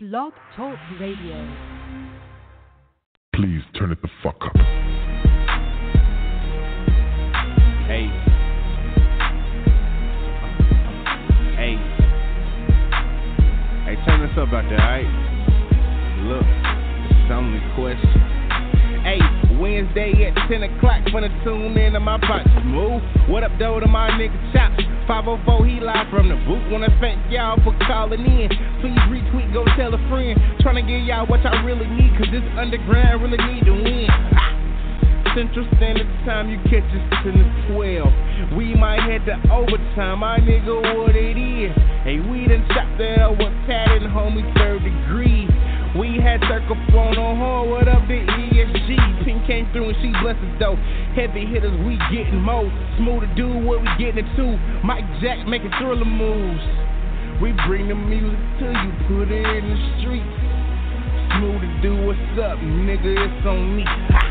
Blog Talk Radio. Please turn it the fuck up. Hey. Hey. Hey, turn this up out there, alright? Look, it's only question. Hey, Wednesday at the 10 o'clock, finna tune in to my pots. Move. What up, though, to my nigga Chop? 504, he live from the booth. Wanna thank y'all for calling in. Please retweet, go tell a friend. Tryna give y'all what y'all really need, cause this underground really need to win. Ah. Central Standard Time, you catch us to the 12. We might head to overtime, my nigga, what it is. Hey, we done the L one tat and homie third degree. Had circle phone on horn, what up the ESG? Pink came through and she blessed us though. Heavy hitters, we getting more. Smooththadude what we getting into. Mike Jack making thriller moves. We bring the music to you, put it in the streets. Smooth to do what's up, nigga, it's on me. Ha!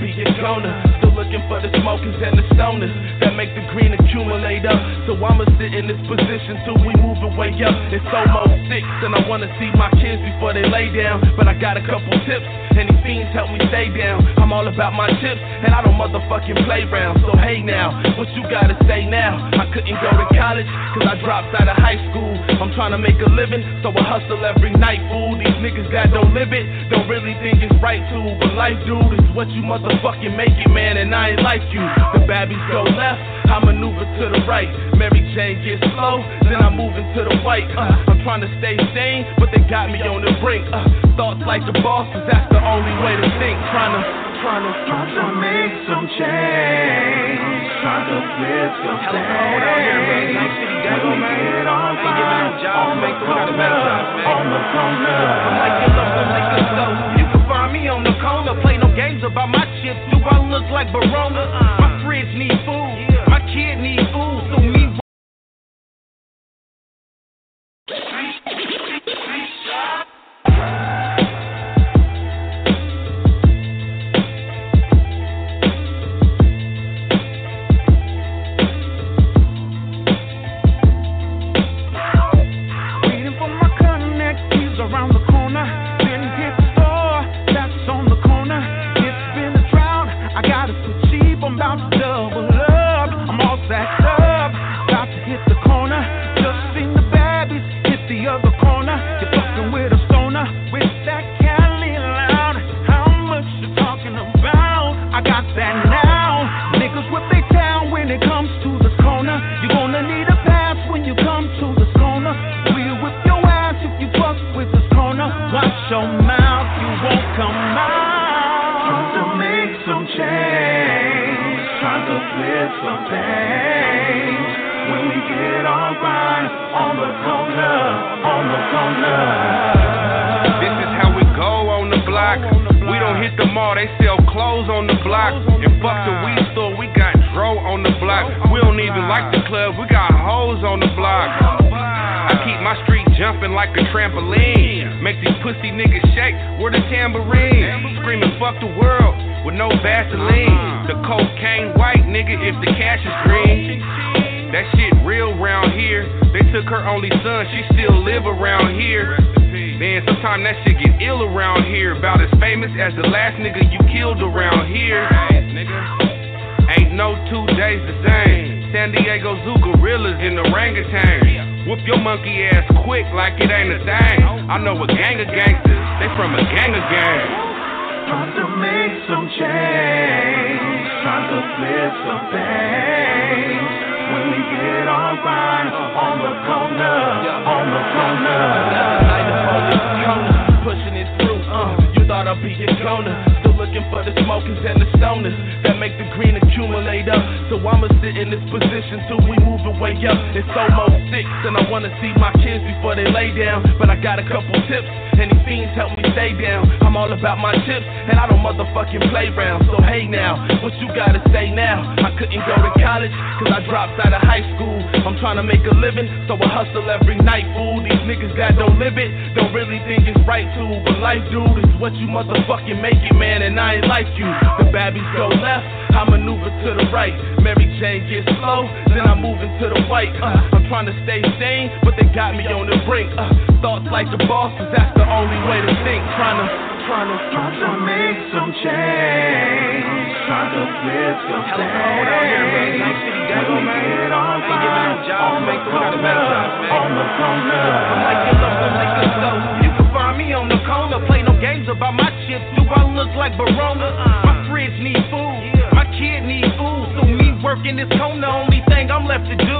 Be. Still looking for the smokers and the stoners that make the green accumulate up. So I'ma sit in this position till we move it way up. It's almost six, and I wanna see my kids before they lay down. But I got a couple tips, these fiends help me stay down. I'm all about my chips, and I don't motherfucking play around. So hey now, what you gotta say now? I couldn't go to college, cause I dropped out of high school. I'm trying to make a living, so I hustle every night, fool. These niggas that don't live it, don't really think it's right to. But life, dude, is what you motherfucking make it, man, and I ain't like you. The babbies go left, I maneuver to the right. Mary Jane gets slow, then I move into the white. Uh, I'm trying to stay sane, but they got me on the brink. Uh, thoughts like the bosses, that's the only way to think. Trying to, trying to, Trying to make some change, trying to flip some Hella cold out here, man. Night City Dago, When we man. get Ain't giving them jobs, on the make them out of better corner, on the corner. I'm like your local liquor store. You can find me on the corner. Play no games about my chips. Do I look like Barona? My fridge need food. On the block. And fuck the weed store, we got dro on the block. We don't even like the club, we got hoes on the block. I keep my street jumping like a trampoline. Make these pussy niggas shake, where the tambourine? Screaming fuck the world with no Vaseline. The cocaine white nigga if the cash is green. That shit real round here. They took her only son, she still live around here. Man, sometimes that shit get ill around here. About as famous as the last nigga you killed around here. Ain't no two days the same. San Diego Zoo gorillas and orangutan. Whoop your monkey ass quick like it ain't a thing. I know a gang of gangsters, they from a gang of gangs. Trying to make some change, trying to flip some things. When we get on grind, on the corner, on the corner. Corner, pushing it through. Uh, you thought I'd be a goner. Still looking for the smokers and the stoners that make the green accumulate up. So I'ma sit in this position till we move away up. It's almost six, and I wanna see my lay down. But I got a couple tips, and these fiends help me stay down. I'm all about my chips, and I don't motherfucking play around. So hey now, what you gotta say now? I couldn't go to college, cause I dropped out of high school. I'm trying to make a living, so I hustle every night, fool. These niggas that don't live it, don't really think it's right to. But life, dude, is what you motherfucking make it, man, and I ain't like you. The babbies go left, I maneuver to the right. Mary Jane gets slow, then I move into the white. Uh, I'm trying to stay sane, but they got me on the brink. Uh, thoughts like the boss, cause that's the only way to think. Trying to, trying to, Trying to make some change, trying to flip some Hella cold out here, man. Nice city, things. Dago, When we man. get on Ain't giving no grind, jobs, on the make some kind of better corner, on the corner. I'm like your local liquor store. You can find me on the corner. Play no games about my chips. Do I look like Barona? My fridge need food. My kid need food. So me working this corner, only thing I'm left to do.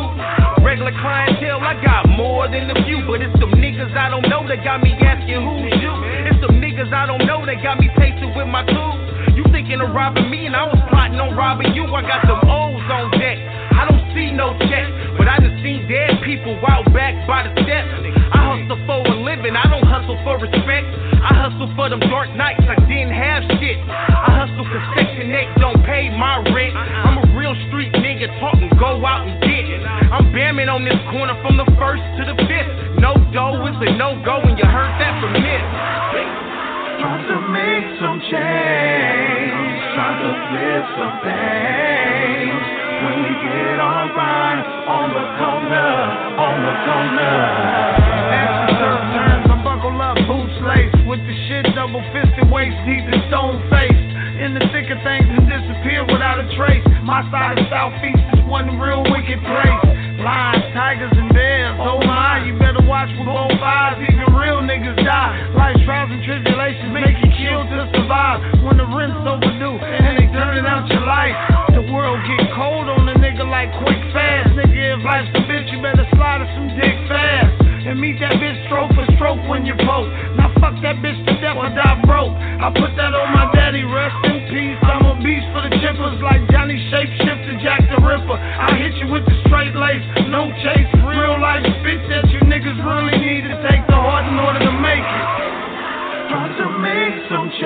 Regular clientele, I got more than a few. But it's some niggas I don't know that got me asking who's you. It's some niggas I don't know that got me pacing with my tools. You thinking of robbing me, and I was plotting on robbing you. I got some O's on deck. I don't see no check, but I done seen dead people out back by the steps. I hustle for a living, I don't hustle for respect. I hustle for them dark nights, I didn't have shit. I hustle cause Section 8 don't pay my rent. I'm a real street nigga, talking go out and get it. I'm bamming on this corner from the first to the fifth. No dough is a no go, and you heard that from me. Trying to make some change, trying to flip some things. When we get on grind, on the corner, on the corner. Turns, I'm buckle up, boots with the shit double fisted, waist deep stone faced. In the thick of things and disappear without a trace. My side of Southeast is one real wicked place. Lions, tigers, and bears. Oh my, you better watch with both eyes. Even real niggas die. Life's trials and tribulations make you kill to survive. When the rent's overdue and they turning out your life, the world get cold on a nigga like quick fast. Nigga, if life's a bitch, you better slide her some dick fast. And meet that bitch stroke for stroke when you poke. Now fuck that bitch to death or die broke. I put that on my daddy, rest in peace. I'm a beast for the chippers like Johnny Shapeshifter, Jack the Ripper. I hit you with the straight lace, no chase.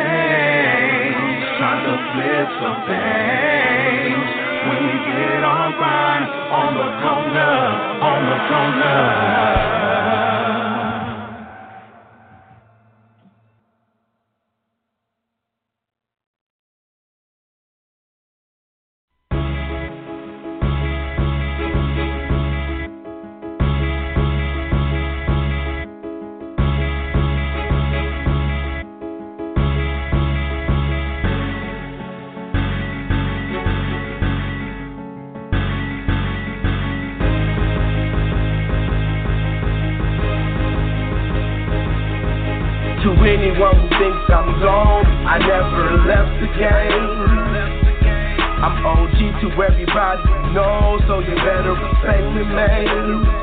Change, trying to flip some things. When we get on grind, on the corner, on the corner. Respect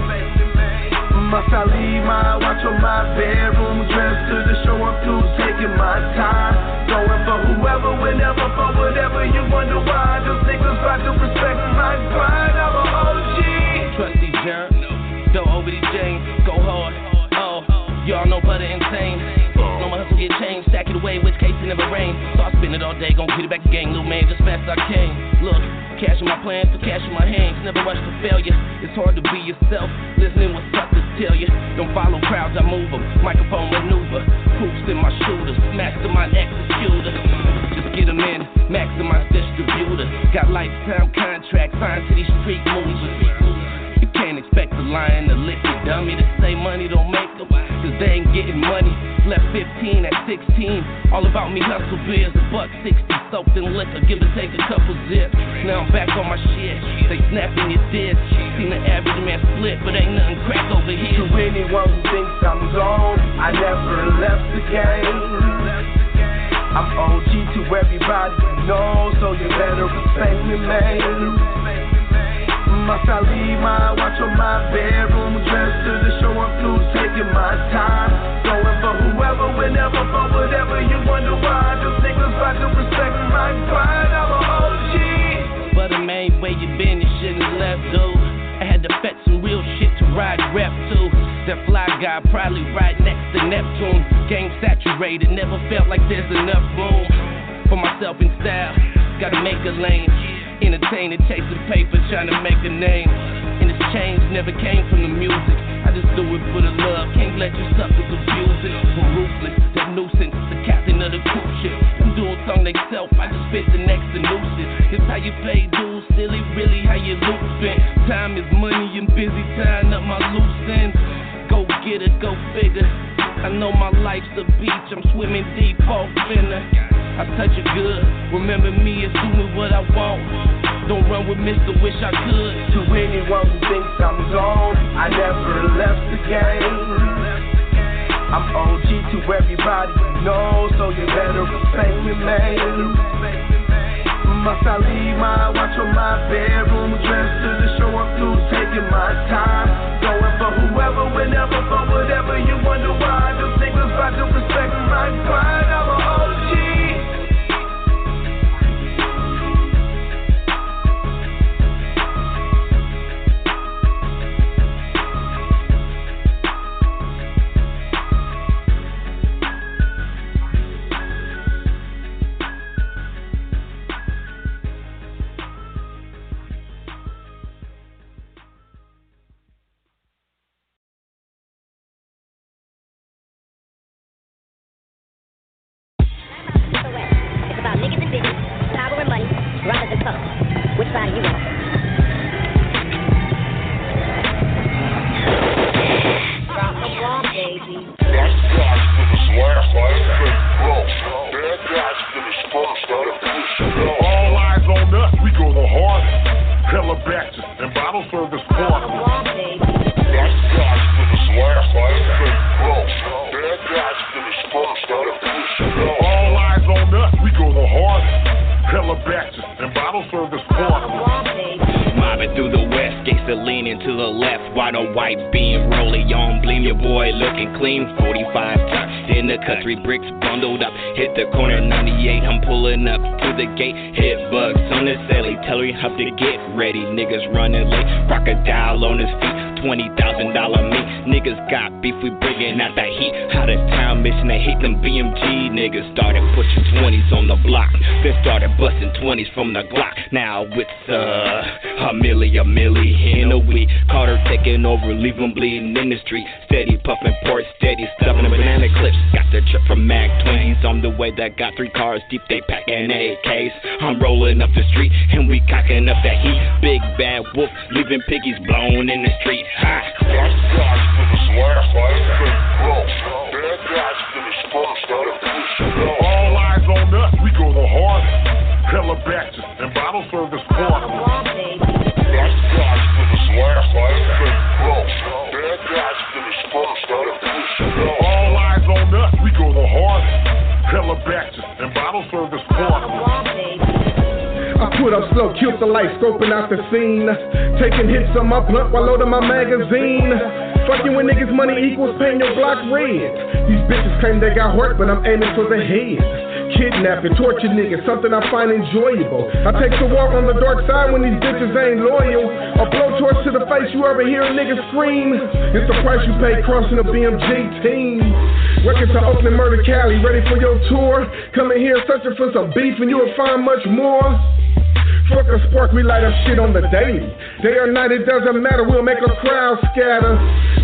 hurt, but I'm aiming for the head. Kidnapping, torture niggas, something I find enjoyable. I take the walk on the dark side when these bitches ain't loyal. A blowtorch to the face, you ever hear a nigga scream? It's the price you pay crossing a BMG team. Records to Oakland, Murder, Cali, ready for your tour. Coming here searching for some beef and you'll find much more. Fuck a spark, we light up shit on the daily. Day or night, it doesn't matter, we'll make a crowd scatter.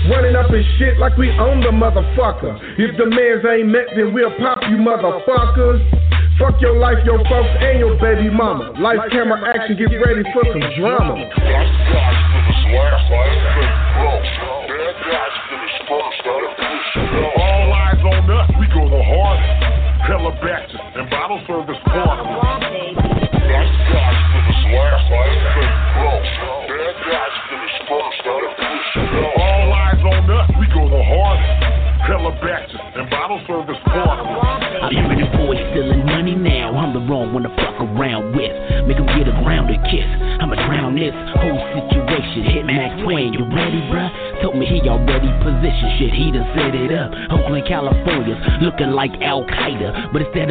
Running up in shit like we own the motherfucker. If the mans ain't met, then we'll pop you motherfuckers. Fuck your life, your folks, and your baby mama. Life camera action, get ready for some drama.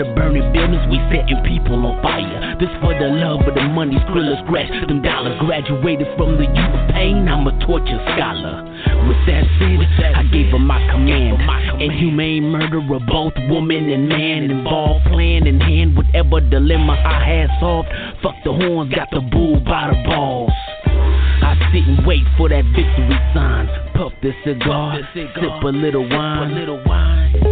Of burning buildings, we setting people on fire. This for the love of the money, skrilla scratch. Them dollars graduated from the youth of pain. I'm a torture scholar. With that said, I gave him my command. Inhumane murder of both woman and man involved. Plan in hand, whatever dilemma I had solved. Fuck the horns, got the bull by the balls. I sit and wait for that victory sign. Puff the cigar, sip a little wine.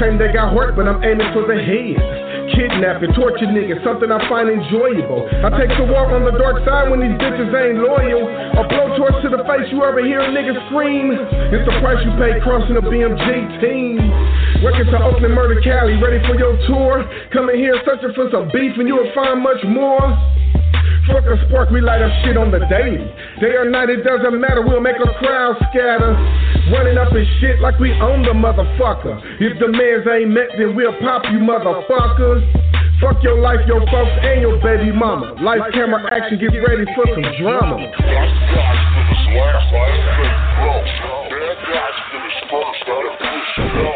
claim they got hurt, but I'm aiming for the head. Kidnapping, torture niggas, something I find enjoyable. I take the walk on the dark side when these bitches ain't loyal. A blowtorch to the face, you ever hear a nigga scream? It's the price you pay crossing a BMG team. Records to Oakland, Murder, Cali, ready for your tour. Coming here searching for some beef and you'll find much more. Spark, we light up shit on the daily. Day or night, it doesn't matter, we'll make a crowd scatter. Running up in shit like we own the motherfucker. If the mans ain't met, then we'll pop you motherfuckers. Fuck your life, your folks, and your baby mama. Life camera action, get ready for some drama.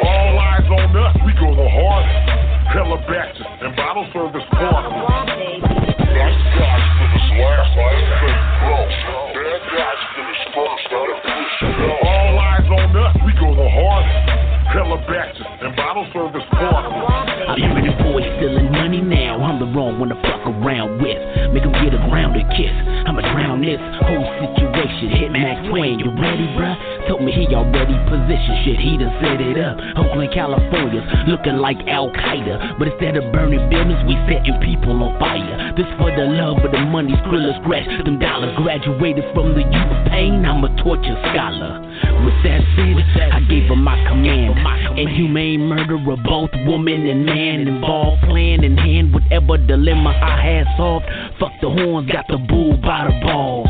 All eyes on us, we go the hardest. Hella batches and bottle service corner. I'm the wrong one to fuck around with. Make him get a grounded kiss. I'ma drown this whole situation. Hit Max Twain, you ready, bruh? Told me he already positioned shit. He done set it up. Oakland, California's looking like Al Qaeda. But instead of burning buildings, we setting people on fire. This for the love of the money, Skrilla scratch them dollars. Graduated from the youth of pain, I'm a torture scholar. With that said, I gave him my command. Inhumane murder of both woman and man involved. Plan in hand, whatever dilemma I had solved. Fuck the horns, got the bull by the balls.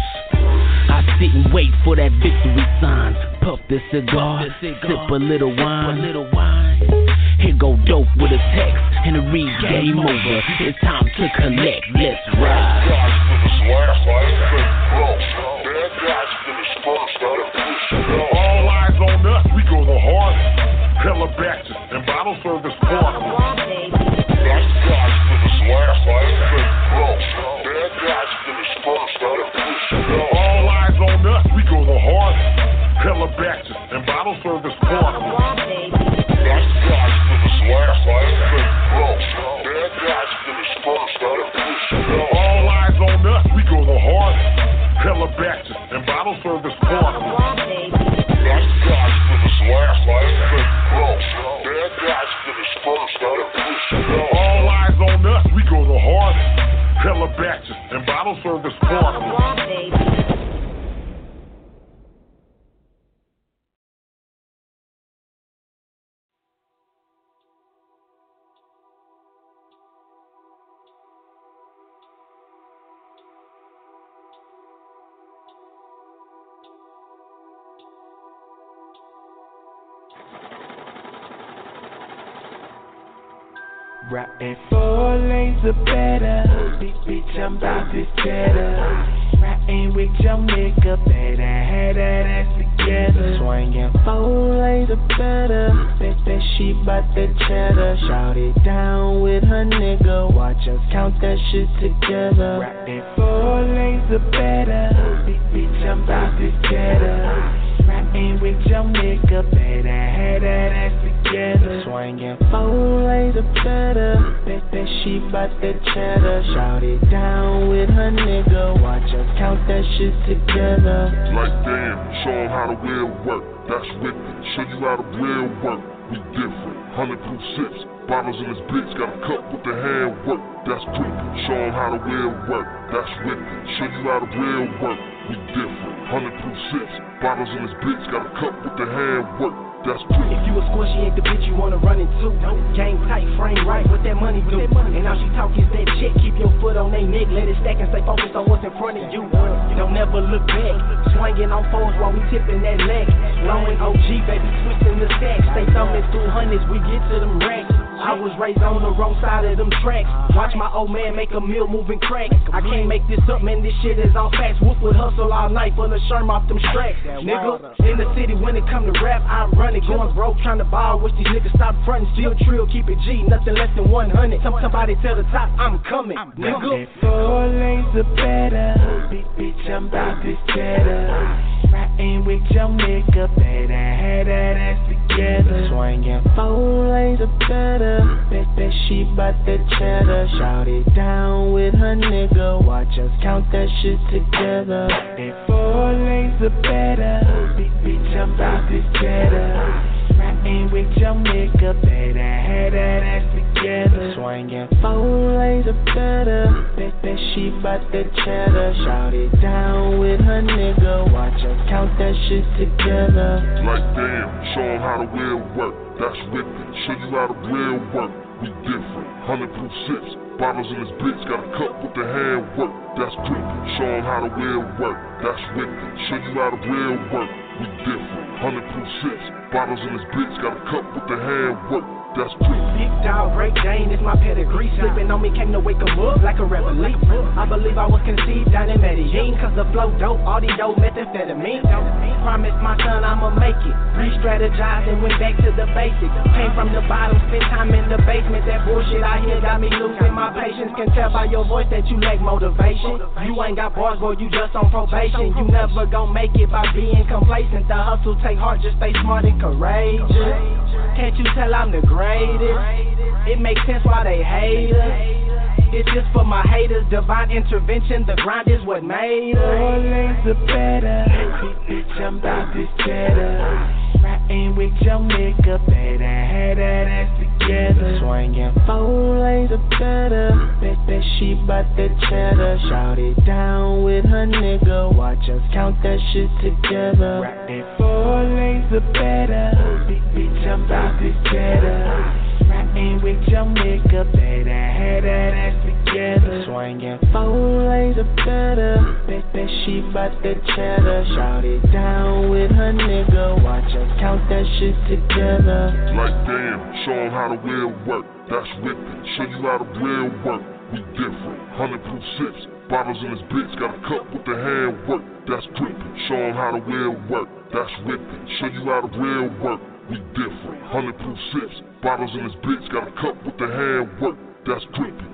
I sit and wait for that victory sign. Puff the cigar, sip a little wine. A little wine. Here go dope with a text and a read game over. It's time to collect. Let's ride. All eyes on us, we go the hardest. Hella batches and bottle service Watch us count that shit together. Rapping four lanes of better. Bitch, bitch, I'm about this cheddar. Rapping with your nigga, better have that ass together. Swinging four lanes of better. Bet that she bout the cheddar. Shout it down with her nigga. Watch us count that shit together. Like damn, show 'em how the real work. That's wicked. Show you how the real work. We different. Hundred proof sips. Bottles in this bitch. Got a cup with the hand work. That's creepy. Show 'em how the real work. That's wicked. Show you how the real work. We different. Hundred proof sips. Bottles in this bitch. Got a cup with the hand work. That's creepy. If you a squishy, ain't the bitch you wanna run into. Game tight, frame right, what that money do? And all she talk is that shit. Keep your foot on they neck, let it stack and stay focused on what's in front of you. You Don't never look back. Swinging on fours while we tipping that leg. Blowing OG, baby, twisting the stack. Stay thumbing through hundreds, we get to them racks. I was raised on the wrong side of them tracks. Watch my old man make a meal moving crack. I can't make this up, man. This shit is all facts. Wolf would hustle all night for the sherm off them stracks. Nigga, in the city when it come to rap, I run it. Going broke, trying to ball. Wish these niggas stop frontin'. Still trill, keep it G, nothing less than 100. Some, somebody tell the top, I'm coming. Nigga. Four lanes of better. Bitch, I'm about this cheddar. Rapping with your nigga, better have that ass together. Swinging four lanes of better. Bet that she bout the cheddar. Shout it down with her nigga. Watch us count that shit together. And four lanes of better. Bitch, bitch, I'm about this cheddar. Rapping with your nigga, better have that ass together. Swinging four lanes of better. Bet that she bout the cheddar. Shout it down with her nigga. Watch us count that shit together. Like damn, show 'em how the real work. That's wicked. Show you how the real work. We different. Hundred proof sips. Bottles in this bitch. Got a cup with the hand work. That's creepy. Show 'em how the real work. That's wicked. Show you how the real work. We different. Hundred sips. Bottles in this bitch. Got a cup with the hand work. That's creepy. Big dog, Great Dane is my pedigree. Sleeping on me came to wake 'em up like a reveille. I believe I was conceived down in Medellin. Cause the flow dope, all the dope methamphetamine. Promise my son I'ma make it. Re-strategized and went back to the basics. Came from the bottom, spent time in the basement. That bullshit I hear got me losing my patience. Can tell by your voice that you lack motivation. You ain't got bars, boy, you just on probation. You never gon' make it by being complacent. The hustle take heart, just stay smart and courageous. Can't you tell I'm the greatest? It makes sense why they hate us. It's just for my haters, divine intervention. The grind is what made us. Four lanes are better. Bitch, I'm about this cheddar. Riding with your nigga, better have that ass together. Swinging four lanes are better. Bet that she bout that cheddar. Shout it down with her nigga. Watch us count that shit together. Riding four lanes are better. Bitch, I'm about this cheddar. Together. Swinging four lanes are better. Bet that she bout that cheddar. Shout it down with her nigga. Watch us count that shit together. Like damn, show how the real work. That's whipping. Show you how the real work. We different. 100 proof sips. Bottles in this bitch. Got a cup with the hand work. That's gripping. Show 'em how the real work. That's whipping. Show you how the real work. We different. 100 proof sips. Bottles in this bitch. Got a cup with the hand work. That's gripping.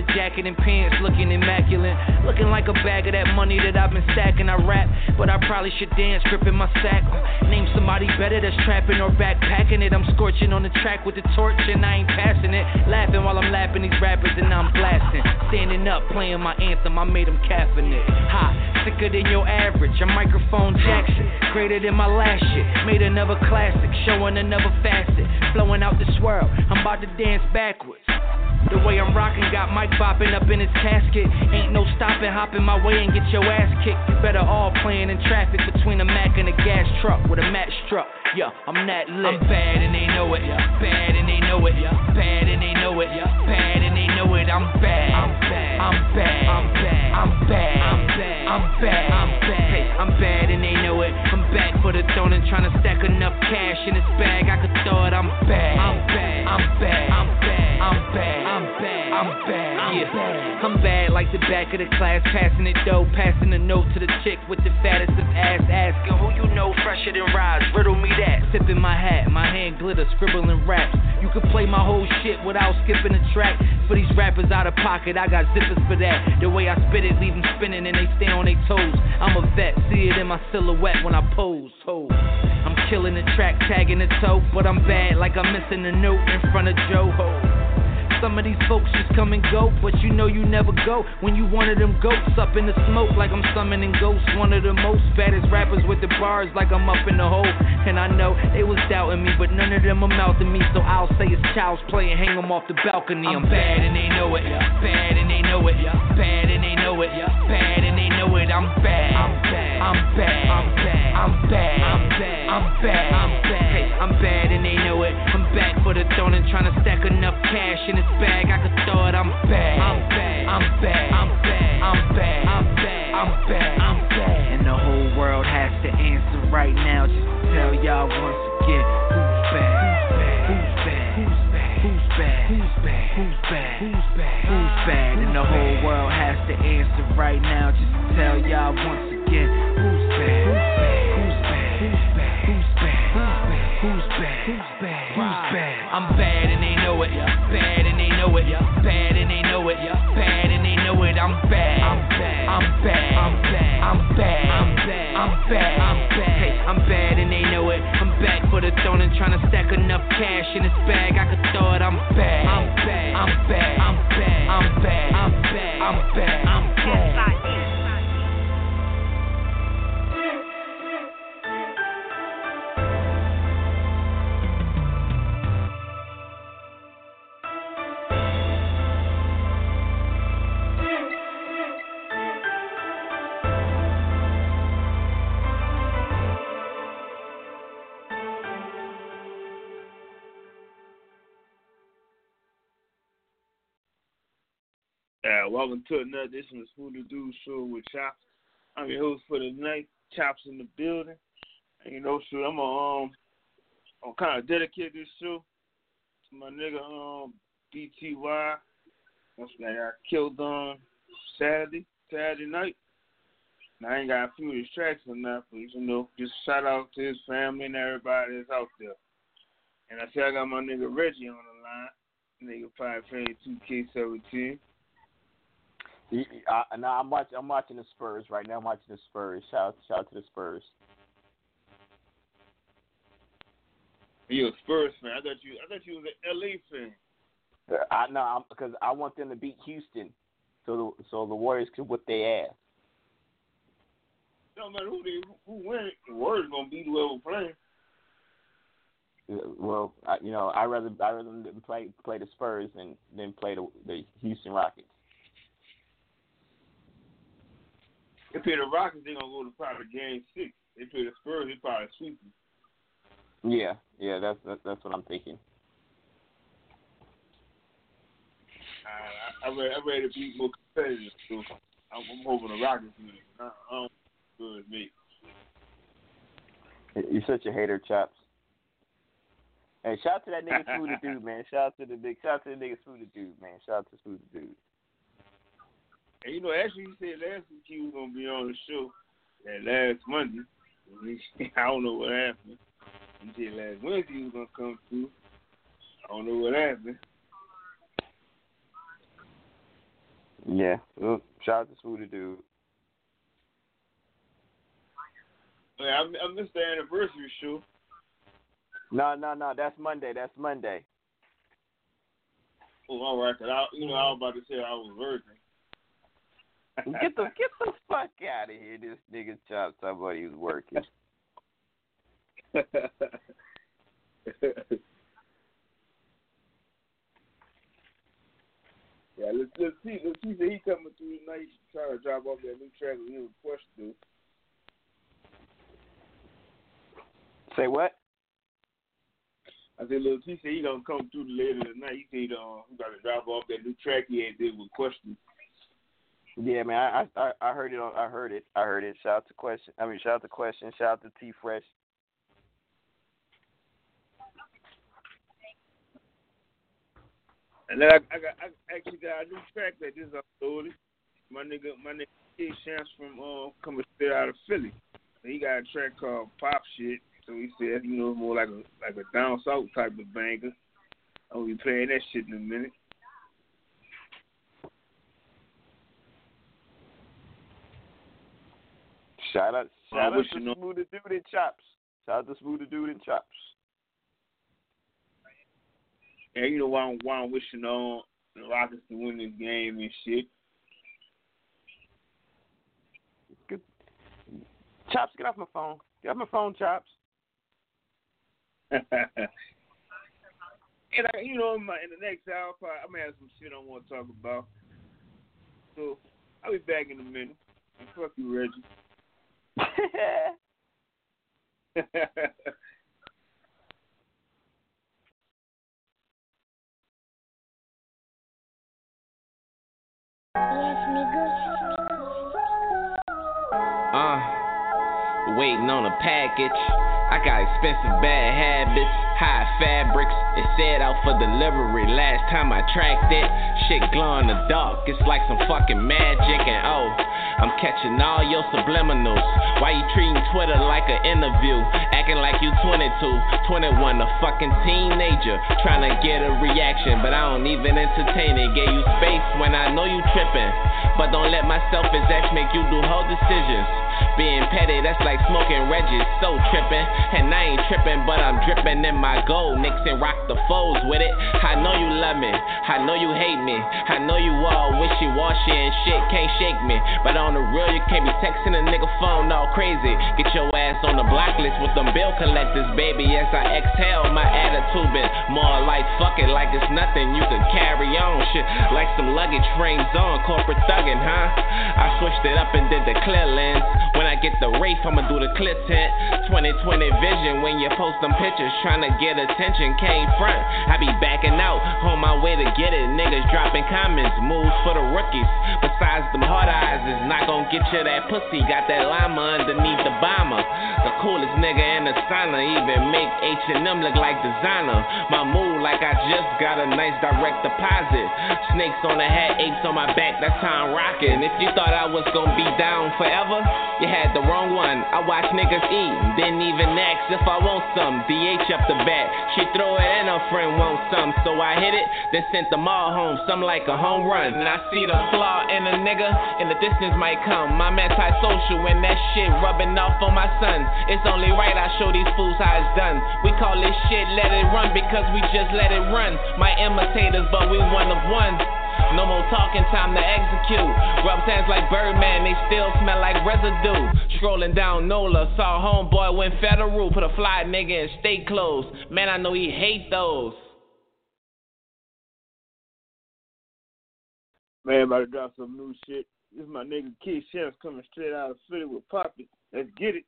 Leather jacket and pants looking immaculate. Looking like a bag of that money that I've been stacking. I rap, but I probably should dance, gripping my sack. Name somebody better that's trapping or backpacking it. I'm scorching on the track with the torch and I ain't passing it. Laughing while I'm lapping these rappers and I'm blasting. Standing up, playing my anthem, I made them Kaepernick. Ha, sicker than your average. I'm microphone Jackson, greater than my last shit. Made another classic, showing another facet. Flowing out this world, I'm about to dance backwards. The way I'm rocking got Mike bopping up in his casket. Ain't no stopping, hop in my way and get your ass kicked. You better all playing in traffic between a Mac and a gas truck with a match struck. Yeah, I'm that lit. I'm bad and they know it. Bad and they know it. Bad and they know it. Bad and they know it. I'm bad. I'm bad. I'm bad. I'm bad. I'm bad. I'm bad. I'm bad. I'm bad. Hey, I'm bad and they know it. I'm back for the throne and trying to stack enough cash in this bag. I could throw it. I'm bad. I'm bad. I'm bad. I'm bad. I'm bad. I'm bad. I'm bad. Yeah. I'm bad like the back of the class, passing it dough, passing the note to the chick with the fattest of ass, asking who you know fresher than Rise. Riddle me that. Sipping my hat, my hand glitter, scribbling raps. You could play my whole shit without skipping a track. For these rappers out of pocket, I got zippers for that. The way I spit it, leave them spinning and they stay on their toes. I'm a vet, see it in my silhouette when I pose. Ho. I'm killing the track, tagging the toe, but I'm bad like I'm missing a note in front of Joe Ho. Some of these folks just come and go, but you know you never go when you one of them goats up in the smoke like I'm summoning ghosts. One of the most baddest rappers with the bars like I'm up in the hole. And I know they was doubting me, but none of them are mouthing me, so I'll say it's child's play and hang them off the balcony. I'm bad and they know it, yeah, bad and they know it, bad and they know it, yeah, bad and they know it. I'm bad, I'm bad, I'm bad, in this bag. I could throw it. I'm bad, I'm bad, I'm bad, I'm bad, I'm bad, I'm bad, I'm bad, I'm bad. And the whole world has to answer right now. Just to tell y'all once again who's bad, who's bad, who's bad, who's bad, who's bad, who's bad, who's bad, who's bad. And the whole world has to answer right now. Just to tell y'all once again who's bad, who's bad, who's bad, who's bad, who's bad, who's bad, who's bad, who's bad. I'm bad and they know it, bad I'm bad, I'm bad, I'm bad, I'm bad, I'm bad, I'm bad. Hey, I'm bad and they know it. I'm back for the throne and trying to stack enough cash in this bag. I could throw it. I'm bad, I'm bad, I'm bad, I'm bad, I'm bad, I'm bad, I'm bad, I'm bad. To another edition of Smooththadude Show with Chops. I'm your host for the night, Chops in the building. And you know, so I'm gonna um, I'm kind of dedicate this show to my nigga um BTY. Once I got killed on Saturday, Saturday night. And I ain't got a few or nothing, but you know, just shout out to his family and everybody that's out there. And I see I got my nigga Reggie on the line. Nigga probably playing 2K17. Uh, now I'm watching. I'm watching the Spurs right now. I'm watching the Spurs. Shout, shout out to the Spurs. You a Spurs fan? I thought you. I thought you was an LA fan. I know because I want them to beat Houston, so the so the Warriors can whip their ass. No matter who they who win, the Warriors gonna beat whoever playing. Well, I, you know, I rather I rather play play the Spurs than than play the the Houston Rockets. If they the Rockets, they gonna go to probably game six. If they the Spurs, they probably sweep them. Yeah, yeah, that's that's, that's what I'm thinking. Uh, I, I, I, ready, I ready to be more competitive, so I'm, I'm hoping the Rockets win. I, I don't good me. You're such a hater, Chops. Hey, shout out to that nigga Smooth Dude, man. Shout out to the big, shout out to the nigga Smooth Dude, man. Shout out to Smooth Dude. And you know, actually, he said last week he was gonna be on the show that last Monday. I don't know what happened. He said last Wednesday he was gonna come through. I don't know what happened. Yeah, well, shout out to Smooth Dude. I, I missed the anniversary show. No, no, no. That's Monday. That's Monday. Oh, all right. Cause I, you know, I was about to say I was virgin. Get the get the fuck out of here! This nigga chopped somebody who's working. yeah, let's let's see. Let's see. He coming through tonight, trying to drop off that new track. He was questioned. Say what? I said, little T said he gonna come through later tonight. He said uh, he got to drop off that new track he had did with questions. Yeah, man, I, I I heard it I heard it. I heard it. Shout out to question. I mean, shout out to question. Shout out to T Fresh. And then I, I got I actually got a new track that just uploaded. My nigga, my nigga Kid Chance from uh coming straight out of Philly. He got a track called Pop Shit. So he said, you know, more like a like a down south type of banger. I'll be playing that shit in a minute. Shout out, shout out to Smooth Dude and Chops. Shout out to Smooth Dude and Chops. And you know why I'm, why I'm wishing on the Rockets to win this game and shit. Good. Chops, get off my phone. Get off my phone, Chops. and I, you know, in, my, in the next hour, probably, I'm gonna have some shit I want to talk about. So I'll be back in a minute. Fuck you, Reggie. Uh, waiting on a package. I got expensive bad habits, high fabrics. It said out for delivery last time I tracked it. Shit glow in the dark, it's like some fucking magic. And oh, I'm catching all your subliminals. Why you treating Twitter like an interview? Acting like you 22, 21, a fucking teenager. Trying to get a reaction, but I don't even entertain it. Gave you space when I know you tripping. But don't let my selfish acts make you do whole decisions. Being petty, that's like smoking Reggie's, so trippin'. And I ain't tripping, but I'm dripping in my gold. Nixon rock the foes with it. I know you love me, I know you hate me. I know you all wishy washy and shit can't shake me. But on the real, you can't be texting a nigga phone all crazy. Get your ass on the blacklist with them bill collectors, baby. As I exhale, my attitude been more like fuck it, like it's nothing. You can carry on shit like some luggage frames on corporate thuggin', huh? I switched it up and did the clear lens. When I get the Wraith, I'ma do the clip tent. 2020 vision when you post them pictures, trying to get attention. Came front, I be backing out, on my way to get it. Niggas dropping comments, moves for the rookies. Besides them hard eyes, is not gonna get you that pussy. Got that llama underneath the bomber. The coolest nigga in the sauna, even make H&M look like designer. My mood like I just got a nice direct deposit. Snakes on the hat, apes on my back, that's how I'm rocking. If you thought I was gonna be down forever, you had the wrong one. I watch niggas eat, didn't even ask if I want some. DH up the bat, she throw it and her friend want some. So I hit it, then sent them all home, some like a home run. And I see the flaw in a nigga, and the distance might come. I'm antisocial when that shit rubbing off on my son. It's only right I show these fools how it's done. We call this shit let it run because we just let it run. My imitators, but we one of one. No more talking, time to execute. Rub hands like Birdman, they still smell like residue. Scrolling down Nola, saw homeboy went federal, put a fly nigga in state clothes. Man, I know he hate those. Man, about to drop some new shit. This is my nigga Keith Chance coming straight out of Philly with Poppy. Let's get it.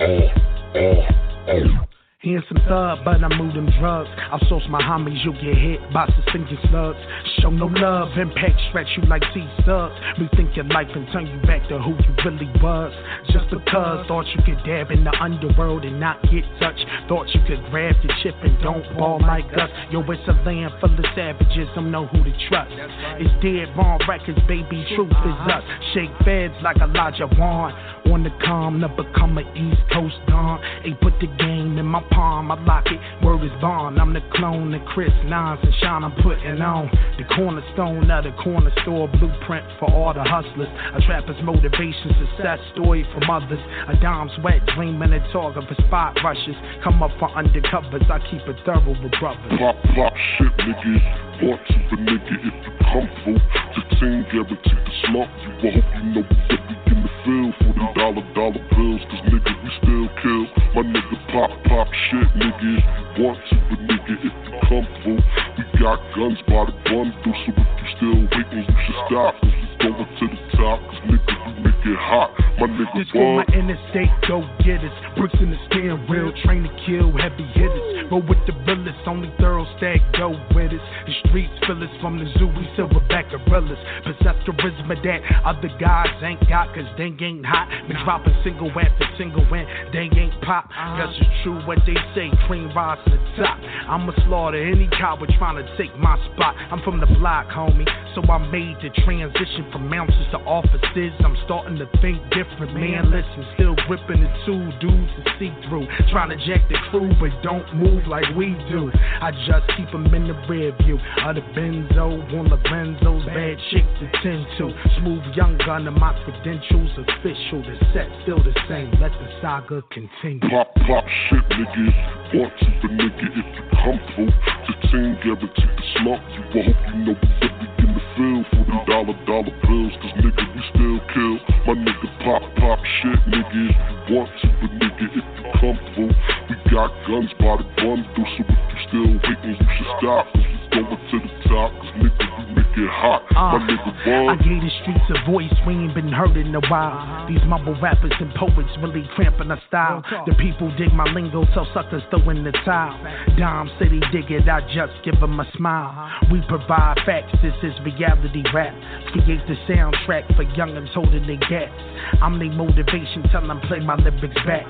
Uh, uh, uh. Here's some thug, but I move them drugs. Outsource my homies, you'll get hit by suspended slugs. Show no love, impact stretch you like T subs. Rethink your life and turn you back to who you really was. Just because thought you could dab in the underworld and not get touched. Thought you could grab the chip and don't ball like us. Yo, it's a land full of savages, don't know who to trust. It's dead wrong records, baby, truth is us. Shake feds like Elijah Wan. On the calm to become an East Coast Don. Hey, put the game in my palm, I lock it. Word is bond. I'm the clone of Chris Nines and Sean I'm putting on. The cornerstone of the corner store blueprint for all the hustlers. A trapper's motivation, success story from others. A dime's wet, dreaming and talking for spot rushes. Come up for undercovers, I keep it thorough with brothers. Pop, pop shit, niggas. Want to the nigga if you come through. The team guaranteed to slump you. I hope you know that we in the field for the dollar, dollar bills. Cause nigga, we still kill. My nigga pop, pop shit, nigga, if you Want to the nigga if you come through. We got guns by the bundle. So if you still waiting, you should stop. Cause we going to the top. Cause nigga, we make it hot. My nigga, This for my interstate go getters. Bricks in the steering wheel, train to kill heavy hitters. Roll with the realest, only thorough stack go with us. The streets fill us from the zoo, we silverback gorillas. Possess charisma that other guys ain't got, cause they ain't hot. Been dropping single after single and they ain't pop. That's just true what they say, cream rise to the top. I'ma slaughter any coward trying to take my spot. I'm from the block, homie, so I made the transition from mountains to offices. I'm starting to think different, man. Listen, still gripping the two dudes to see through. Trying to jack the crew, but don't move like we do. I just keep 'em in the rear view. Of the Benzo, on the Benzos, bad chicks to tend to. Smooth young gun and my credentials official. The set still the same. Let the saga continue. Pop, pop shit, niggas. Want to the nigga if you come through. The team guaranteed to slump you. I hope you know we in the field for the dollar, dollar bills. Cause nigga, we still kill. My nigga pop, pop shit, nigga. If you Want to the nigga if you through. We got guns by the bundle. So if you still waiting, you should stop. Cause we going to the top. Cause nigga, we it hot. My ah, nigga, I gave the streets a voice we ain't been heard in a while. These mumble rappers and poets really cramping our style. The people dig my lingo, so suckers throw in the towel. Dom City dig it, I just give them a smile. We provide facts, this is reality rap. Create the soundtrack for youngins holding their gaps. I'm their motivation, tell them play my lyrics back.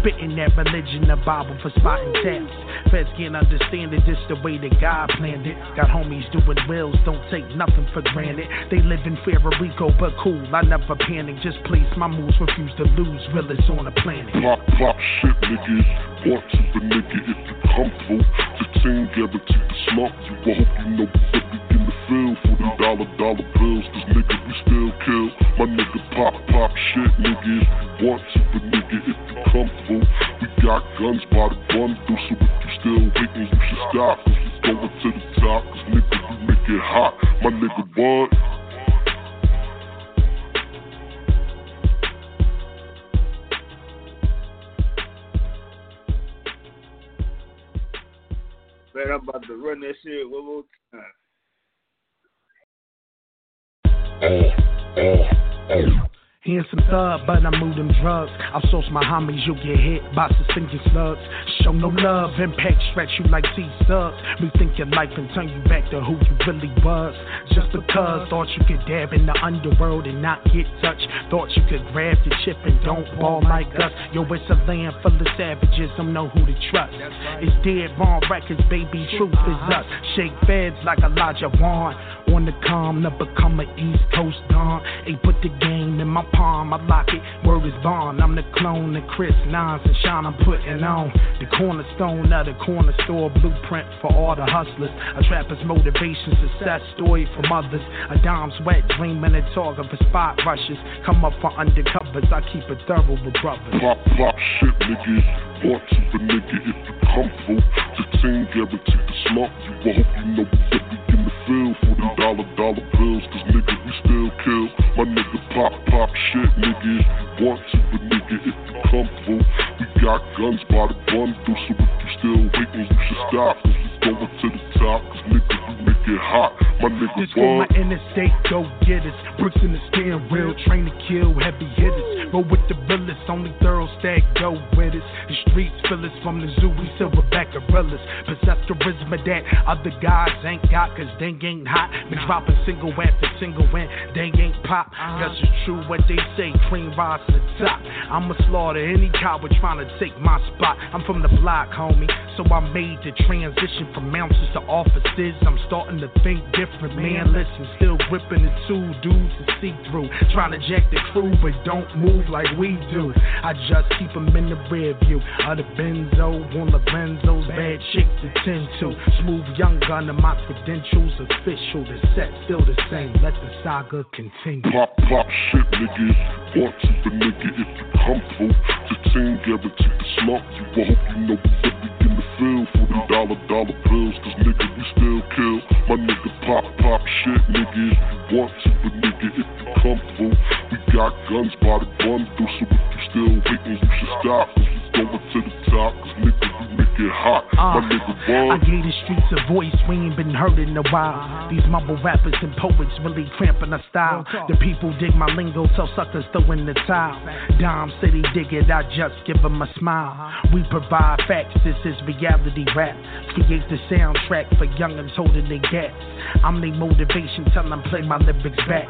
Spitting that religion, the Bible for spotting taps. Feds can't understand it, this the way that God planned it. Got homies doing wills, don't take nothing for granted. They live in Puerto Rico, but cool, I never panic. Just place my moves, refuse to lose, realest on the planet. Pop, pop shit, niggas. Want to the nigga if you come through. The team guaranteed to slump you. I hope you know that we in the field for dollar, dollar bills. Cause nigga, we still kill. My nigga pop, pop shit, nigga, if you Want to the nigga if you come. We got guns by the bundle. So if you still waiting, you should stop. Cause we going to the top. Cause nigga, we make it hot. My nigga, what? Man, I'm about to run that shit one more time. He ain't some thug, but I move them drugs. Outsource my homies, you'll get hit by suspended slugs. Show no love, impact stretch you like T subs. Rethink your life and turn you back to who you really was. Just because thought you could dab in the underworld and not get touched. Thought you could grab the chip and don't ball like us. Yo, it's a land full of savages, don't know who to trust. It's dead wrong records, baby, truth is us. Shake feds like Elijah Wan. On the calm to become an East Coast Don. Hey, put the game in my palm, I lock it. Word is bond. I'm the clone of Chris Nines and Sean I'm putting on. The cornerstone of the corner store blueprint for all the hustlers. A trapper's motivation, success story from others. A dime's wet, dreaming and talking for spot rushes. Come up for undercovers, I keep it thorough with brothers. Pop, pop shit, niggas. Want to the nigga if you come through. The team guaranteed to slump you. I hope you know we in the field dollar, dollar bills. Cause nigga, we still kill. My nigga pop, pop shit, niggas. Want to the nigga if you come through. We got guns by the bundle. So if you still waiting, you should stop. Cause we going to the top. Cause nigga, we make it hot. My nigga, This for my interstate go getters. Bricks in the steering wheel, train to kill heavy hitters. Roll with the realest, only thorough stack go with us. The streets fill us from the zoo, we silverback gorillas. Possess charisma that other guys ain't got, cause they ain't hot. Been dropping single after single and they ain't pop. Guess it's true what they say, cream rise to the top. I'ma slaughter any coward trying to take my spot. I'm from the block, homie, so I made the transition from mountains to offices. I'm starting to think different, man. Listen, still gripping the two dudes to see through. Trying to jack the crew, but don't move like we do. I just keep 'em in the rear view. Of the Benzo, on the Benzos, bad chicks to tend to. Smooth young gun and my credentials official. The set still the same. Let the saga continue. Pop, pop shit, niggas. Want to the nigga if you come through. The team guaranteed to slump you. I hope you know we me in the field for the dollar, dollar bills. Cause nigga, we still kill. My nigga pop, pop shit, niggas. Want to the nigga if you come through. We got guns by the bundle. So if you still waiting, you should stop. Cause going to the top. Cause nigga, we make it hot. My uh, nigga, I what? gave the streets a voice we ain't been heard in a while. These mumble rappers and poets really cramping our style. The people dig my lingo, tell suckers throw in the towel. Dom say they dig it, I just give them a smile. We provide facts, this is reality rap. Create the soundtrack for youngins holding their gaps. I'm their motivation, tell them play my lyrics back.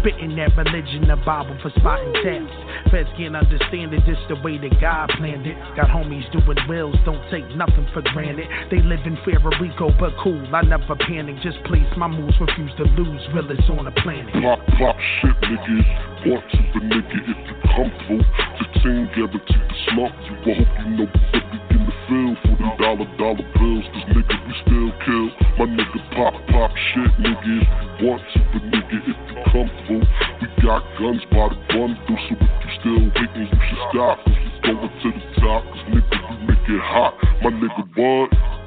Spitting that religion, the Bible for spotting taps. Feds can't understand it, this the way that God planned it. Got homies doing wills, don't take nothing for granted. They live in Rico, but cool, I never panic. Just place my moves, refuse to lose, realest on the planet. Pop, pop shit, niggas. Want to the nigga if you come through. The team guaranteed to slump you. I hope you know we get me in the field for the dollar, dollar bills. Cause nigga, we still kill. My nigga pop, pop shit, niggas. Want to the nigga if you come through. We got guns by the bundle. So if you still waiting, you should stop. Going to the top. Cause nigga, you make it hot. My nigga, what?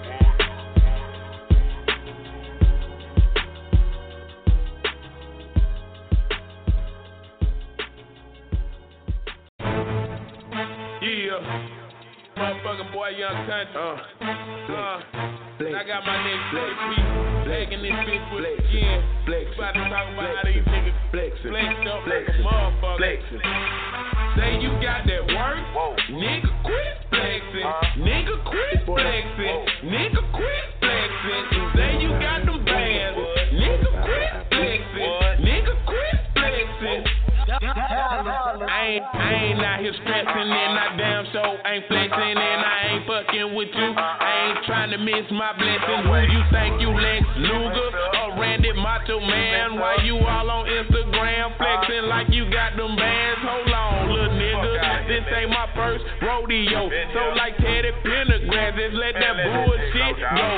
Motherfucking boy, young country. Uh, uh, I got my nigga Flex P. Begging this bitch with the skin. Flex. About to talk about how these niggas flexing. Flexed up like a motherfucker. Flexing. Say you got that work. Nigga quit flexing. Nigga quit flexing. Nigga quit flexing. Say I ain't, I ain't out here stressing and I damn sure ain't flexing and I ain't fucking with you. I ain't trying to miss my blessing. Who you think you Lex Luger or Randy Macho Man? Why you all on Instagram flexing like you got them bands? Hold on, little nigga. This ain't my first rodeo. So like Teddy Pendergrass, just let that bullshit go.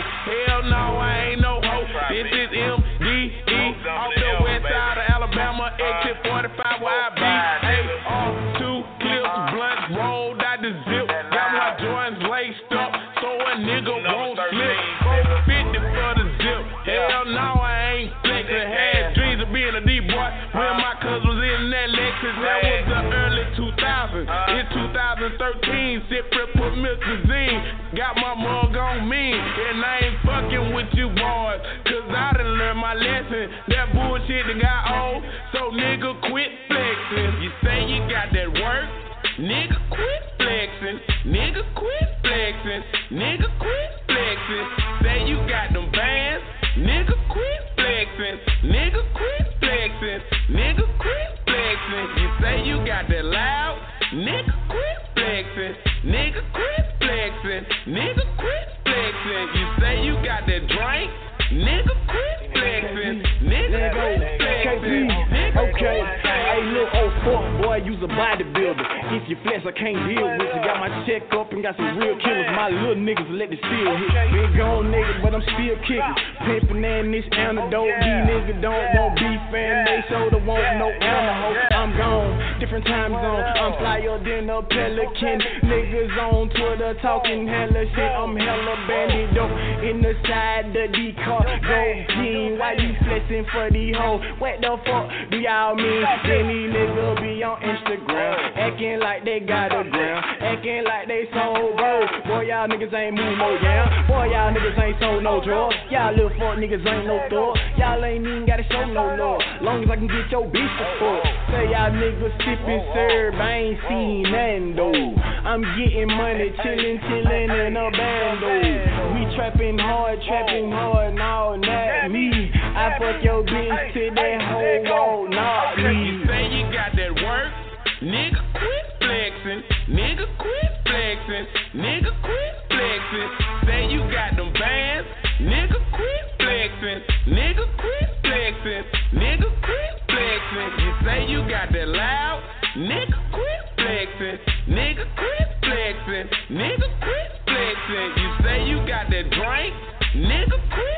Hell no, I ain't no hoe. This is MDE off the west side of Alabama, 2013, Zipper put Mr. Got my mug on me, and I ain't fucking with you boys. Cause I done learned my my lesson. That bullshit that got old, so nigga quit flexing. You say you got that work, nigga bodybuilder. If you flex, I can't deal with you. Got my check up and got some real killers. My little niggas let the steel hit. Been gone nigga, but I'm still kicking. Pimpin' and this antidote. These niggas don't want beef and they soda want no animal. I'm gone, different time zone. I'm flyer than a pelican. Niggas on Twitter talking hella shit. I'm hella bandit though. In the side the car, go team. Why you flexing for the hoe? What the fuck do y'all mean? These niggas be on Instagram, acting like they got a gram, acting like they sober. Boy, y'all niggas ain't move no down. Boy, y'all niggas ain't sold no drugs. Y'all little fuck niggas ain't no thug. Y'all ain't even gotta show no love. Long as I can get your to fuck. Say y'all niggas sippin' serve, I ain't seen nothing though. I'm getting money, chillin', chillin' in a bando. We trapping hard, trapping hard, no, not me. I fuck your bitch to that whole wall, not You me. say you got that work, nigga quit flexing. Nigga quit flexing. Nigga quit flexing. Say you got them bands, nigga quit flexing. Nigga say you got that loud, nigga quit flexing. Nigga quit flexing. Nigga quit flexing. You say you got that drink, nigga quit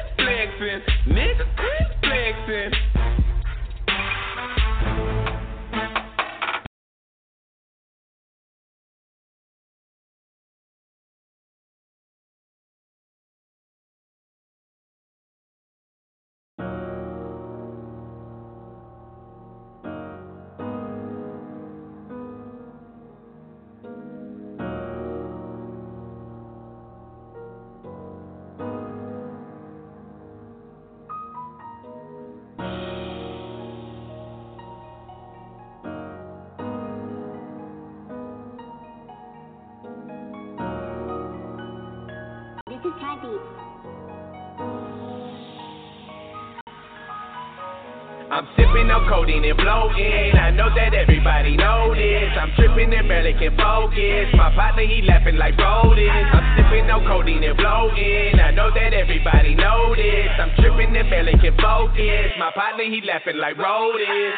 codeine and floating. I know that everybody know this. I'm tripping and barely can focus. My partner, he laughing like rodents. I'm sipping on codeine and floating. I know that everybody know this. I'm tripping and barely can focus. My partner, he laughing like rodents.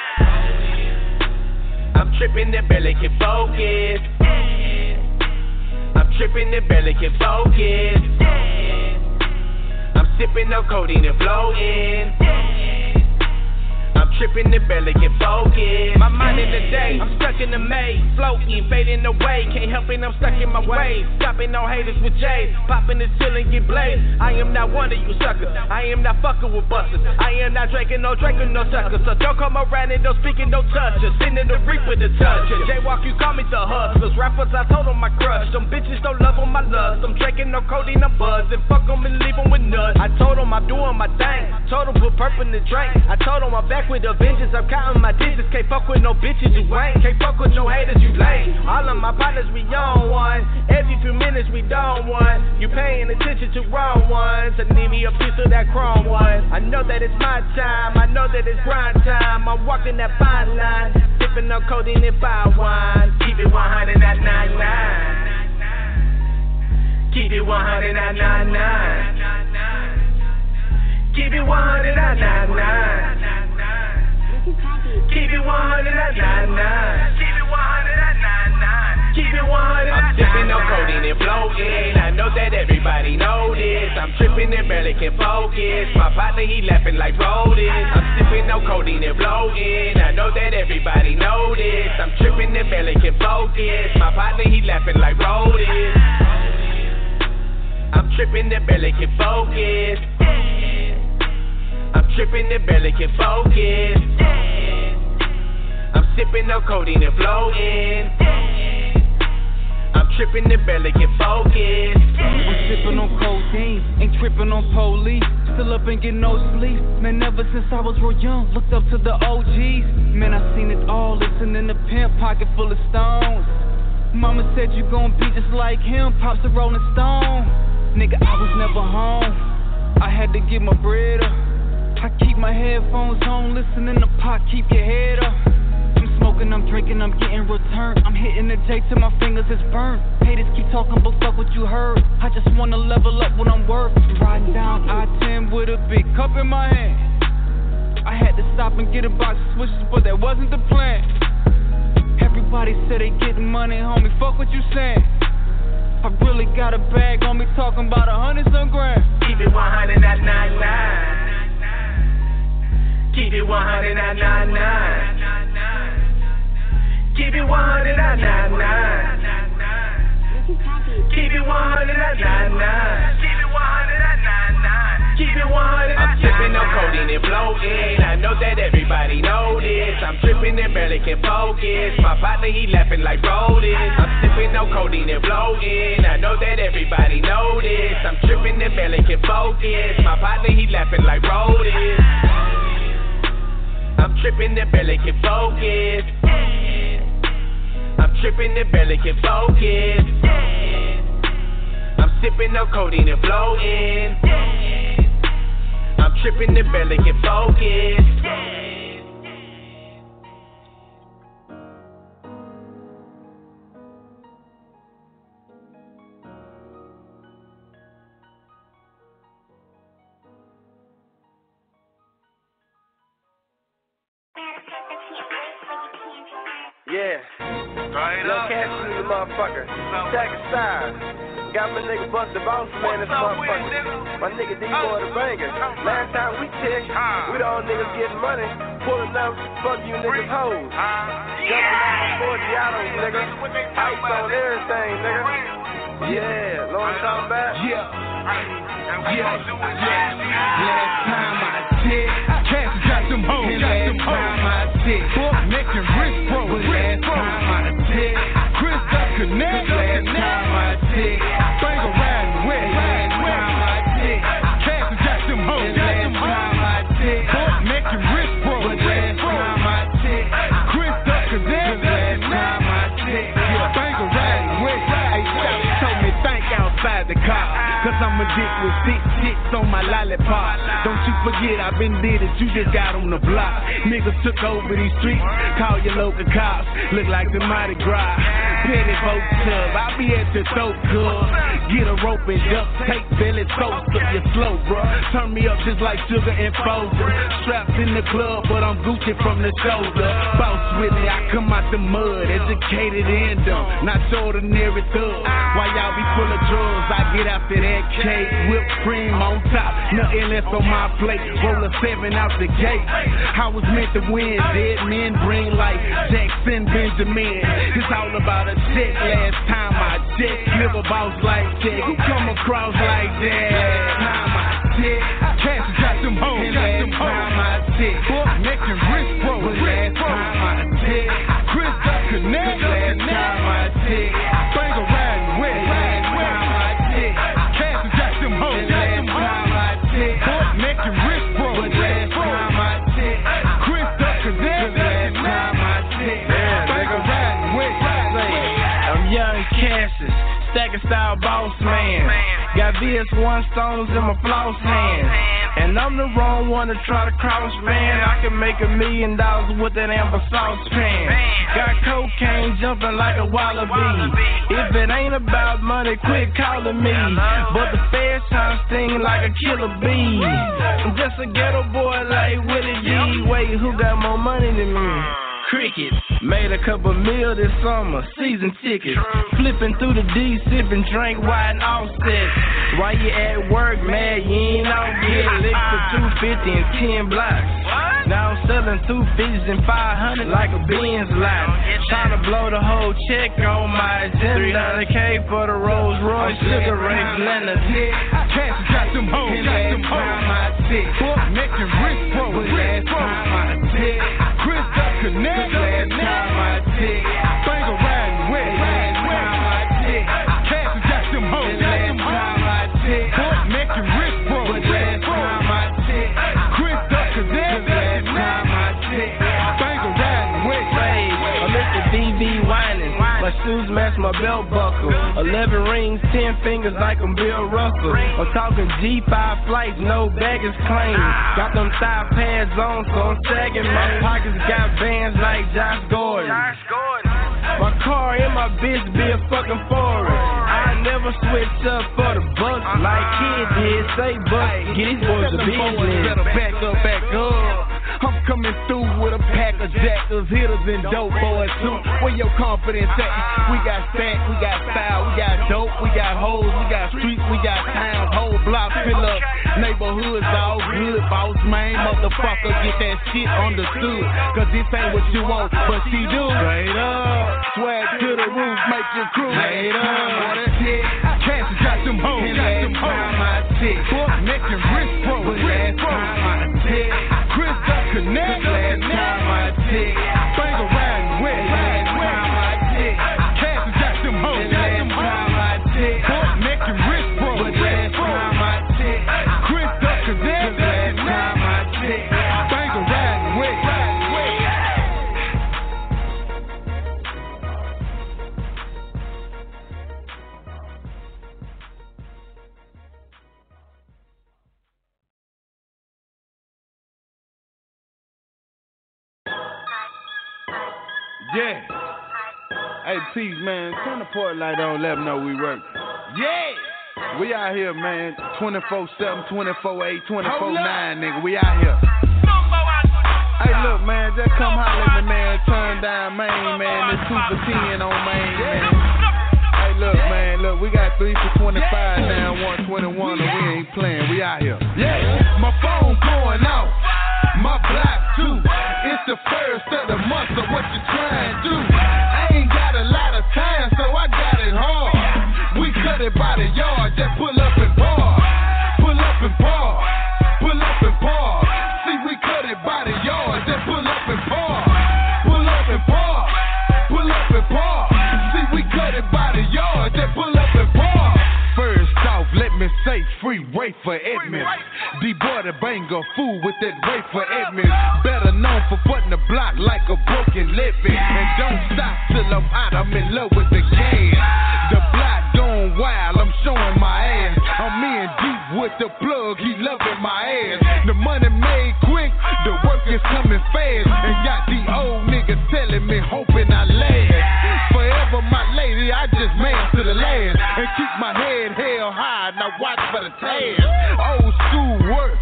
I'm tripping and barely can focus. I'm tripping and barely can focus. I'm sipping on codeine and floating. Tripping and barely can focus. My mind in the day, I'm stuck in the maze, floating, fading away. Can't help it, I'm stuck in my ways. Stopping on haters with J's, popping the ceiling, get blazed. I am not one of you suckers. I am not fucking with busters. I am not drinking no drinking no suckers. So don't come around and don't speak and don't touch us. Sending the reap with the touch. Jaywalk, you call me the hustlers. Rappers, I told them I crush. Them bitches don't love on my lust. I'm drinking no codeine, I'm buzzing. Fuck them and leave them with nuts. I told them I'm doing my thing. Told them put purple in the drink. I told them I'm back with a vengeance. I'm counting my digits. Can't fuck with no bitches, you ain't. Can't fuck with no haters, you lame. All of my partners, we on one. Every few minutes, we down one. You paying attention to wrong ones. I need me a piece of that chrome one. I know that it's my time. I know that it's grind time. I'm walking that fine line. Sipping on codeine and fire wine. Keep it 100 at 99. Keep it 100 at 99. Keep it 100 at 99. Keep it 100 at 99. Keep it 100 at 99. Keep it 100 I'm sipping on codeine and floating. I know that everybody know this. I'm tripping and barely can focus. My partner, he laughing like rodents. I'm sipping on codeine and floating. I know that everybody know this. I'm tripping and barely can focus. My partner, he laughing like rodents. I'm tripping and barely can focus. I'm tripping and barely can focus. I'm sipping on codeine and floating. I'm tripping, the belly get focused. I'm sipping on codeine, ain't tripping on police. Still up and get no sleep. Man, ever since I was real young, looked up to the OGs. Man, I seen it all, listening to Pimp, pocket full of stones. Mama said you gon' be just like him, pops a rolling stone. Nigga, I was never home. I had to get my bread up. I keep my headphones on, listening to pop, keep your head up. I'm smoking, I'm drinking, I'm getting returned. I'm hitting the J till my fingers is burnt. Haters keep talking, but fuck what you heard. I just wanna level up when I'm worth. Riding down I 10 with a big cup in my hand. I had to stop and get a box of Swishers, but that wasn't the plan. Everybody said they getting money, homie. Fuck what you saying. I really got a bag on me, talking about a hundred some grand. Keep it 100 at 99. Keep it 100 at 99. Keep it 100 at 99. Keep it 100 at 99. Keep it 100 at 99. Keep it 100 I'm sipping on codeine and floating. I know that everybody know this. I'm tripping and barely can focus. My partner, he laughing like Brody. I'm sipping on codeine and floating. I know that everybody know this. I'm tripping and barely can focus. My partner, he laughing like Brody. I'm tripping and barely can focus. I'm tripping and barely can focus. I'm sipping no codeine and floating. I'm tripping and barely can focus. Dick with six chicks on my lollipop. Don't you forget I've been did it, you just got on the block. Niggas took over these streets, call your local cops. Look like the Mardi Gras. Petty boat tub, I'll be at your throat, cuz. Get a rope and duct tape, belly toast up your slow, bro. Turn me up just like sugar and Folger. Strapped in the club, but I'm Gucci from the shoulder. Boss with me, I come out the mud, educated and dumb. Not ordinary thug. Why y'all be full of drugs? I get after that cake, whipped cream on top. Nothing less on my plate. Roll a seven out the gate. I was meant to win. Dead men bring life. Jackson Benjamin. It's all about a check. Last time Live a boss like that. Who come across like that? Last time I checked, Cash got them hoes. Last time I checked, fuck neck and wrist bro. Last time I checked, Chris got connect. Last time I checked, stacking style boss man. Got VS1 stones in my floss hand. And I'm the wrong one to try to cross, man. I can make a million dollars with that amber sauce pan. Got cocaine jumping like a wallaby. If it ain't about money, quit calling me. But the trying to sting like a killer bee. I'm just a ghetto boy like Willie D. Wait, who got more money than me? Cricket. Made a couple mil this summer, season tickets. Flipping through the D, sipping drink, wide and offset. While you at work, man, you ain't out get licked for 250 and 10 blocks. Now I'm selling 250s and 500 like a Benz lot. Trying to blow the whole check on my agenda. 300K for the Rolls Royce, Sugar Ray Leonard. Cash got them hoes. Got them hoes. And wrist bro. Connect. Last time I checked, bang around with. Match my belt buckle. Eleven rings, ten fingers like I'm Bill Russell. I'm talking G5 flights, no baggage claim. Got them thigh pads on, so I'm sagging. My pockets got bands like Josh Gordon. My car and my bitch be a fucking forest. I never switch up for the bucks like kid did. Say bucks, get these boys a business. Better back up, back up. I'm coming through with a pack of jackers, hitters, and dope boys too. Where your confidence at? We got stack, we got style, we got dope, we got hoes, we got streets, we got towns, whole blocks fill up. Neighborhoods all good, boss man, motherfucker, get that shit understood. Cause this ain't what you want, but she do. Straight up, swag to the roof, make your crew. Straight up, what a shit. Cash got them oh, hoes, got them hoes. my chick, neck and wrist Chris Yeah. Hey, Peace, man, turn the port light on, let them know we work. Yeah. We out here, man. 24 7, 24 8, 24 9, nigga. We out here. Hey, look, man, just come holler at me, man. Turn down main, man. It's 2 for 10 on main, man. Hey, look, man, look, we got 3 for 25 now, 121, and we ain't playing. We out here. Yeah. My phone the first of the month, so what you trying to do? I ain't got a lot of time, so I got it hard. We cut it by the yard, say free way for Edmonds. D-boy the banger, fool with that way for Edmonds. Better known for putting the block like a broken living. And don't stop till I'm out, I'm in love with the game. The block going wild, I'm showing my ass. I'm in deep with the plug, he loving my ass. The money made quick, the work is coming fast. And got the old nigga telling me, hoping I last. Forever my lady, I just man to the last. And keep my head held high, the task. Old school work,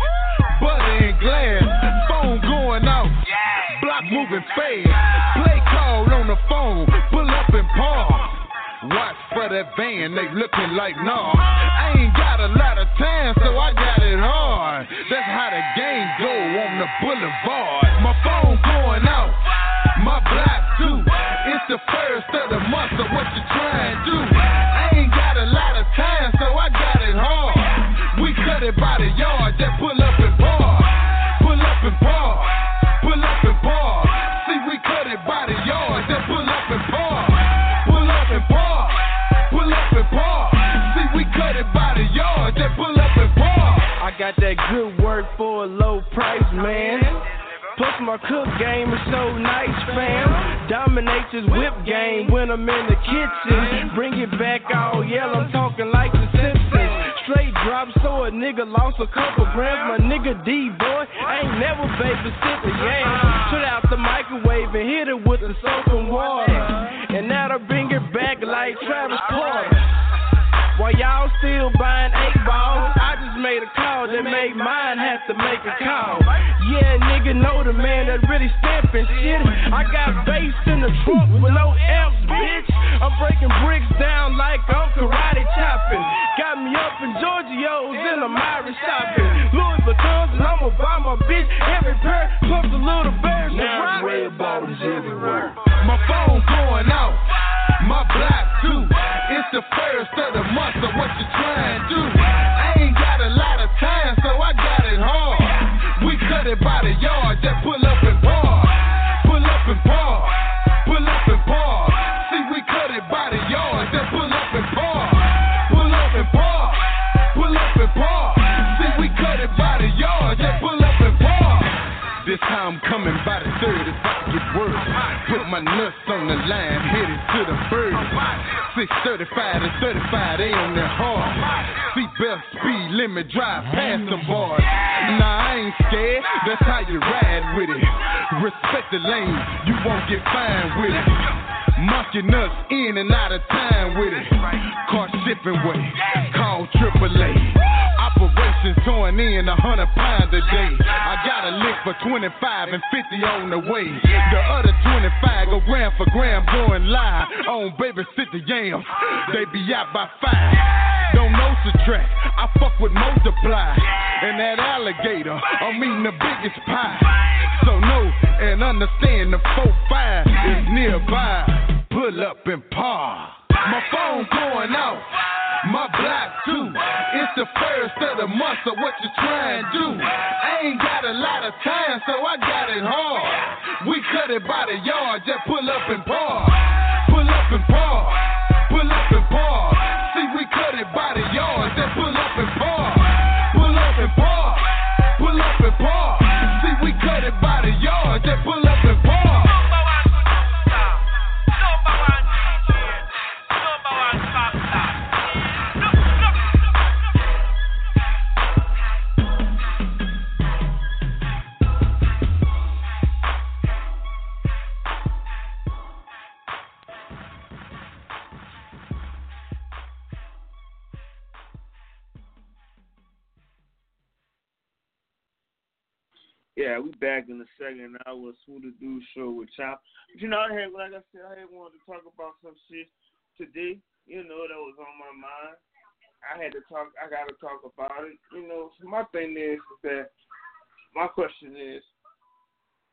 butter and glass. Phone going off, block moving fast. Play call on the phone, pull up and pause. Watch for that van, they looking like nah. I ain't got a lot of time, so I got it hard. It by the yard, just pull up and bar. Pull up and bar. Pull up and bar. See, we cut it by the yard, just pull up and bar. Pull up and bar. Pull up and bar. See, we cut it by the yard, just pull up and bar. I got that good work for a low price, man. Plus my cook game is so nice, fam. Dominate this whip game when I'm in the kitchen. Bring it back all yellow, I'm talking like the. Straight drop, so a nigga lost a couple grams. My nigga D boy ain't never babysit the yam. Put out the microwave and hit it with the soap and water. And now I bring it back like Travis Porter. While y'all still buying eight balls, I just made a call that made mine have to make a call. Nigga know the man that really steppin' shit. I got bass in the trunk with no amps, bitch. I'm breaking bricks down like I'm karate chopping. Got me up in Giorgio's and I'm Irish shopping. Louis Vuittons and I'ma buy my bitch every pair. Plus a little to rock. red everywhere. My phone going out, my block too. It's the first of the month, so what you my nuts on the line, headed to the bird. 635 to 35, they on their hard. Seatbelt speed limit, drive past them bars. Nah, I ain't scared, that's how you ride with it. Respect the lane, you won't get fined with it. Mucking us in and out of time with it. Car shipping way, call AAA. Operations towing in a hundred pounds a day. I got a lick for 25 and 50 on the way. The other 25 go gram for gram going live on babysit the yams. They be out by five. Don't know subtract, I fuck with multiply. And that alligator, I'm eating the biggest pie. So know and understand the 4-5 is nearby. Pull up and par. My phone going off. The first of the month, so what you trying to do? I ain't got a lot of time, so I got it hard. We cut it by the yard, just pull up and par. Pull up and par. The second hour of Smooththadude show with Chop. But you know, I had, like I said, I had wanted to talk about some shit today. You know, that was on my mind. I had to talk. I got to talk about it. You know, so my thing is, is that my question is,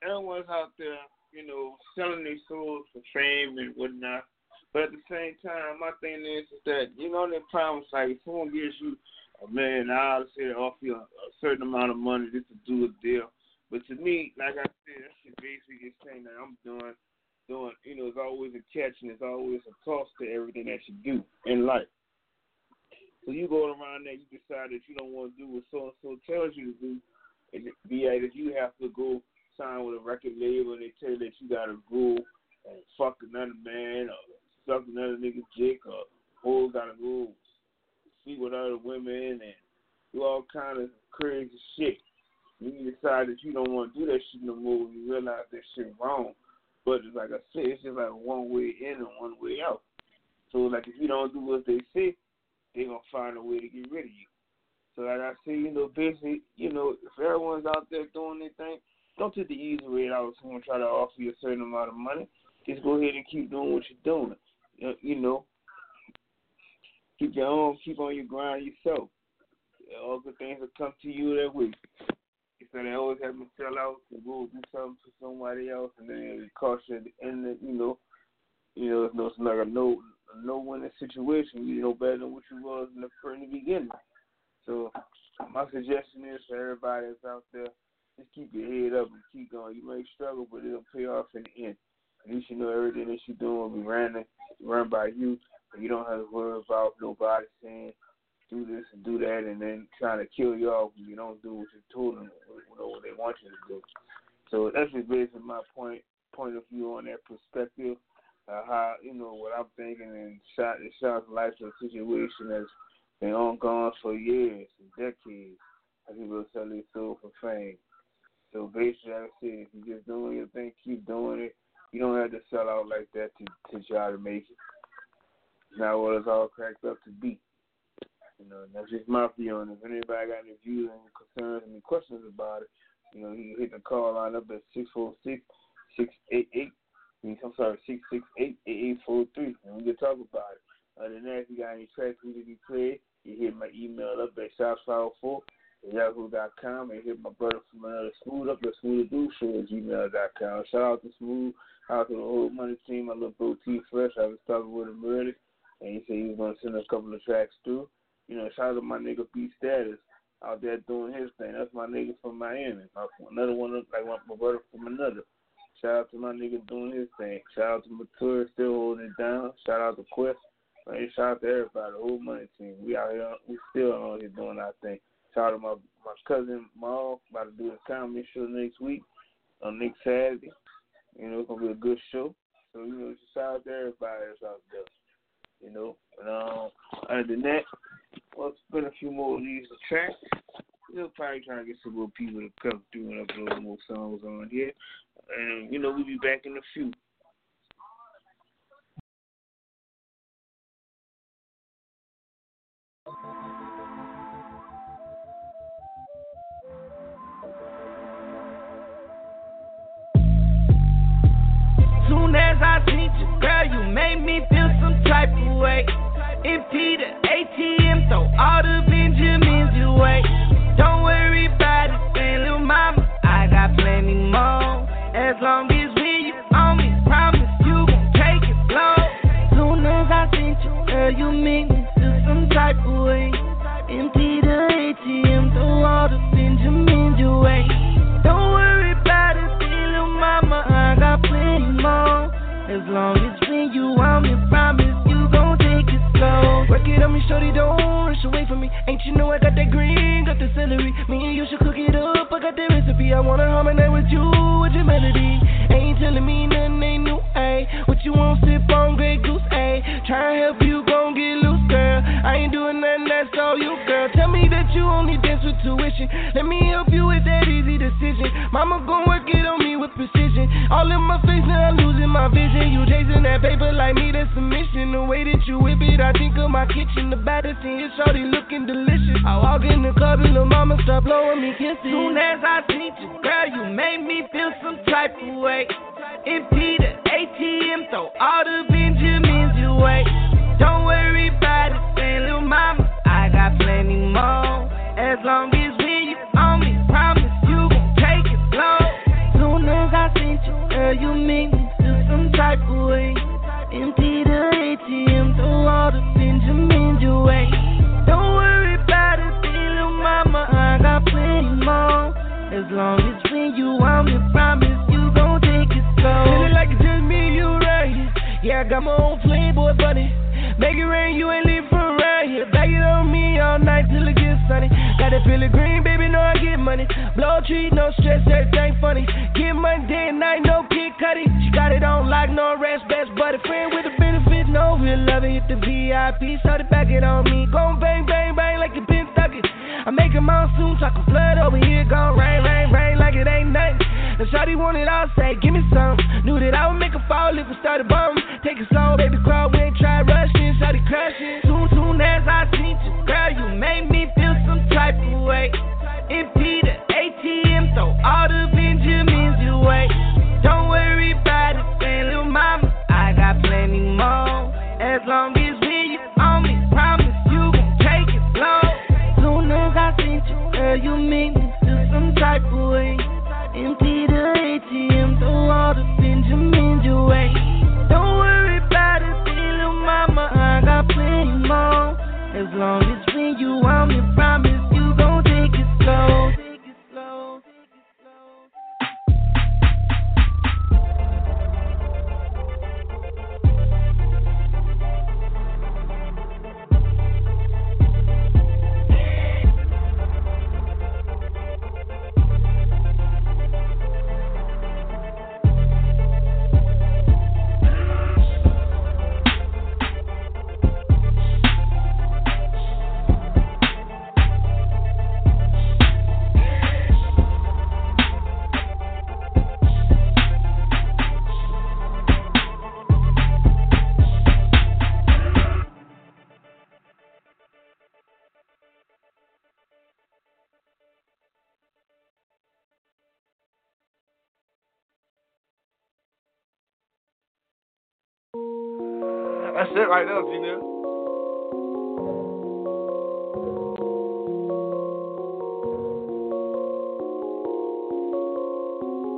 everyone's out there, you know, selling their souls for fame and whatnot. But at the same time, my thing is, is that you know, they promise like if someone gives you oh, a million dollars, say they offer you a, a certain amount of money just to do a deal. But to me, like I said, that shit basically is saying that I'm doing, doing, you know, there's always a catch and there's always a cost to everything that you do in life. So you go around there, you decide that you don't want to do what so and so tells you to do, and be like if you have to go sign with a record label and they tell you that you gotta go and fuck another man or suck another nigga dick or or gotta go sleep with other women and do all kind of crazy shit. You decide that you don't want to do that shit no more. You realize that shit wrong. But it's like I said, it's just like one way in and one way out. So like if you don't do what they say, they gonna find a way to get rid of you. So like I say, you know, basically, you know, if everyone's out there doing their thing, don't take the easy way out. Someone try to offer you a certain amount of money. Just go ahead and keep doing what you're doing. You know, keep your own, keep on your grind yourself. All good things will come to you that way. Instead of always having to sell out and go do something for somebody else, and then it costs you at the end. Of, you know, you know, it's it's like a no a no winning situation. You know better than what you was in the, in the beginning. So my suggestion is for everybody that's out there, just keep your head up and keep going. You may struggle, but it'll pay off in the end. At least you know everything that you're doing will be ran run by you, and you don't have to worry about nobody saying do this and do that, and then trying to kill you off when you don't do what you told them, you know what they want you to do. So that's just basically my point point of view on that perspective. Uh, how you know what I'm thinking, and shot it shot life to a situation that's been ongoing for years and decades. How people sell their soul for fame. So basically, I said, if you're just doing your thing, keep doing it. You don't have to sell out like that to to try to make it. It's not what it's all cracked up to be. You know, and that's just my feeling. If anybody got any views and concerns, any questions about it, you know, you can hit the call line up at six four six six eight eight. I'm sorry, six six eight eight eight four three, and we can talk about it. Other than that, if you got any tracks need to be played, you hit my email up at shots504 at yahoo.com and hit my brother from another smooth up at smooth do show at gmail.com. Shout out to Smooth, out to the whole money team, my little bro T Fresh. I was talking with him earlier, and he said he was going to send a couple of tracks through. You know, shout out to my nigga B Status out there doing his thing. That's my nigga from Miami. Another one, up like my brother from another. Shout out to my nigga doing his thing. Shout out to Mature still holding it down. Shout out to Quest. Man, shout out to everybody, the whole money team. We out here, we still out here doing our thing. Shout out to my my cousin Maul, about to do his comedy show next week. on next Saturday. You know, it's gonna be a good show. So you know, shout out to everybody that's out there. You know, and um, other than that, we'll spin a few more of these tracks. We'll probably try to get some more people to come through and upload more songs on here. And you know, we'll be back in a few. Soon as I seen you, girl, you made me feel some type of way. Empty the ATM, throw all the Benjamins away. Don't worry about it, say, little mama, I got plenty more. As long as when you on me, promise you gon' take it slow. Soon as I seen you, girl, you make me feel some type of way. Empty the ATM, throw all the Benjamins away. Don't worry about it, say, little mama, I got plenty more. As long as when you want me, promise it on me, shorty, don't rush away from me. Ain't you know I got that green, got the celery. Me and you should cook it up, I got the recipe. I wanna harmonize with you, with your melody. Ain't telling me nothing ain't new, ayy. What you want, sip on Grey Goose, ayy. Try and help you, gon' get loose, girl. I ain't doing nothing, that's all you, girl. Tell me that you only dance with tuition. Let me easy decision. Mama gon' work it on me with precision. All in my face, now I'm losing my vision. You chasing that paper like me, that's a mission. The way that you whip it, I think of my kitchen. The baddest thing is shorty looking delicious. I walk in the club and the mama start blowing me kisses. Soon as I seen you, girl, you made me feel some type of way. Empty the ATM, throw all the Benjamins away. Don't worry about it, little mama, I got plenty more. As long as when Soon as I seen you, girl, you make me feel some type of way. Empty the ATM, throw all the Benjamins away. Don't worry about it, little mama, I got plenty more. As long as when you want me, promise you gon' take it slow. Feeling like it's just me and you right. Yeah, I got my own playboy buddy. Make it rain, you ain't leave from night till it gets sunny. Got that feeling green, baby, know I get money. Blow a tree, no stress, everything funny. Get money day and night, no kid cutty. She got it on like no rest, best buddy. Friend with the benefits, no real loving. Hit the VIP, started back it on me. Gon' bang, bang, bang like you been it. I make a monsoon, talk a flood over here, gon' rain, rain, rain like it ain't nothing. The shawty want it all, say, give me some. Knew that I would make a fall if we started bumming. Take it slow, baby, crawl, we ain't try rushing, shawty crushing. Soon, soon as I seen you, girl, you made me feel some type of way. Empty the ATM, throw all the Benjamins away. Don't worry about it, say, little mama, I got plenty more. As long as when you on me, promise you gon' take it slow. Soon as I seen you, girl, you make me feel some type of way. The All the. Don't little mama, I got plenty more. As long as when you want me, promise you gon' take it slow. That's it right there, Gina.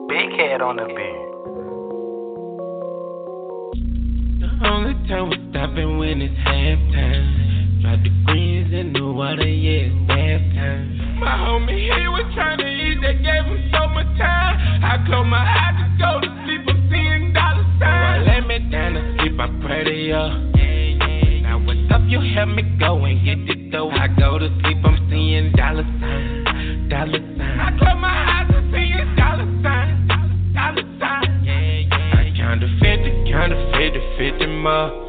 Big head on the beat. The only time we stopping when it's halftime. Drop the greens in the water, yeah, it's bath time. My homie, he was trying to eat, they gave him so much time. I close my eyes to go to radio. Now what's up? You have me going, get it though. I go to sleep, I'm seeing dollar signs, dollar signs. I close my eyes, I'm seeing dollar signs, dollar, signs. I count to 50, counted 50, 50 more.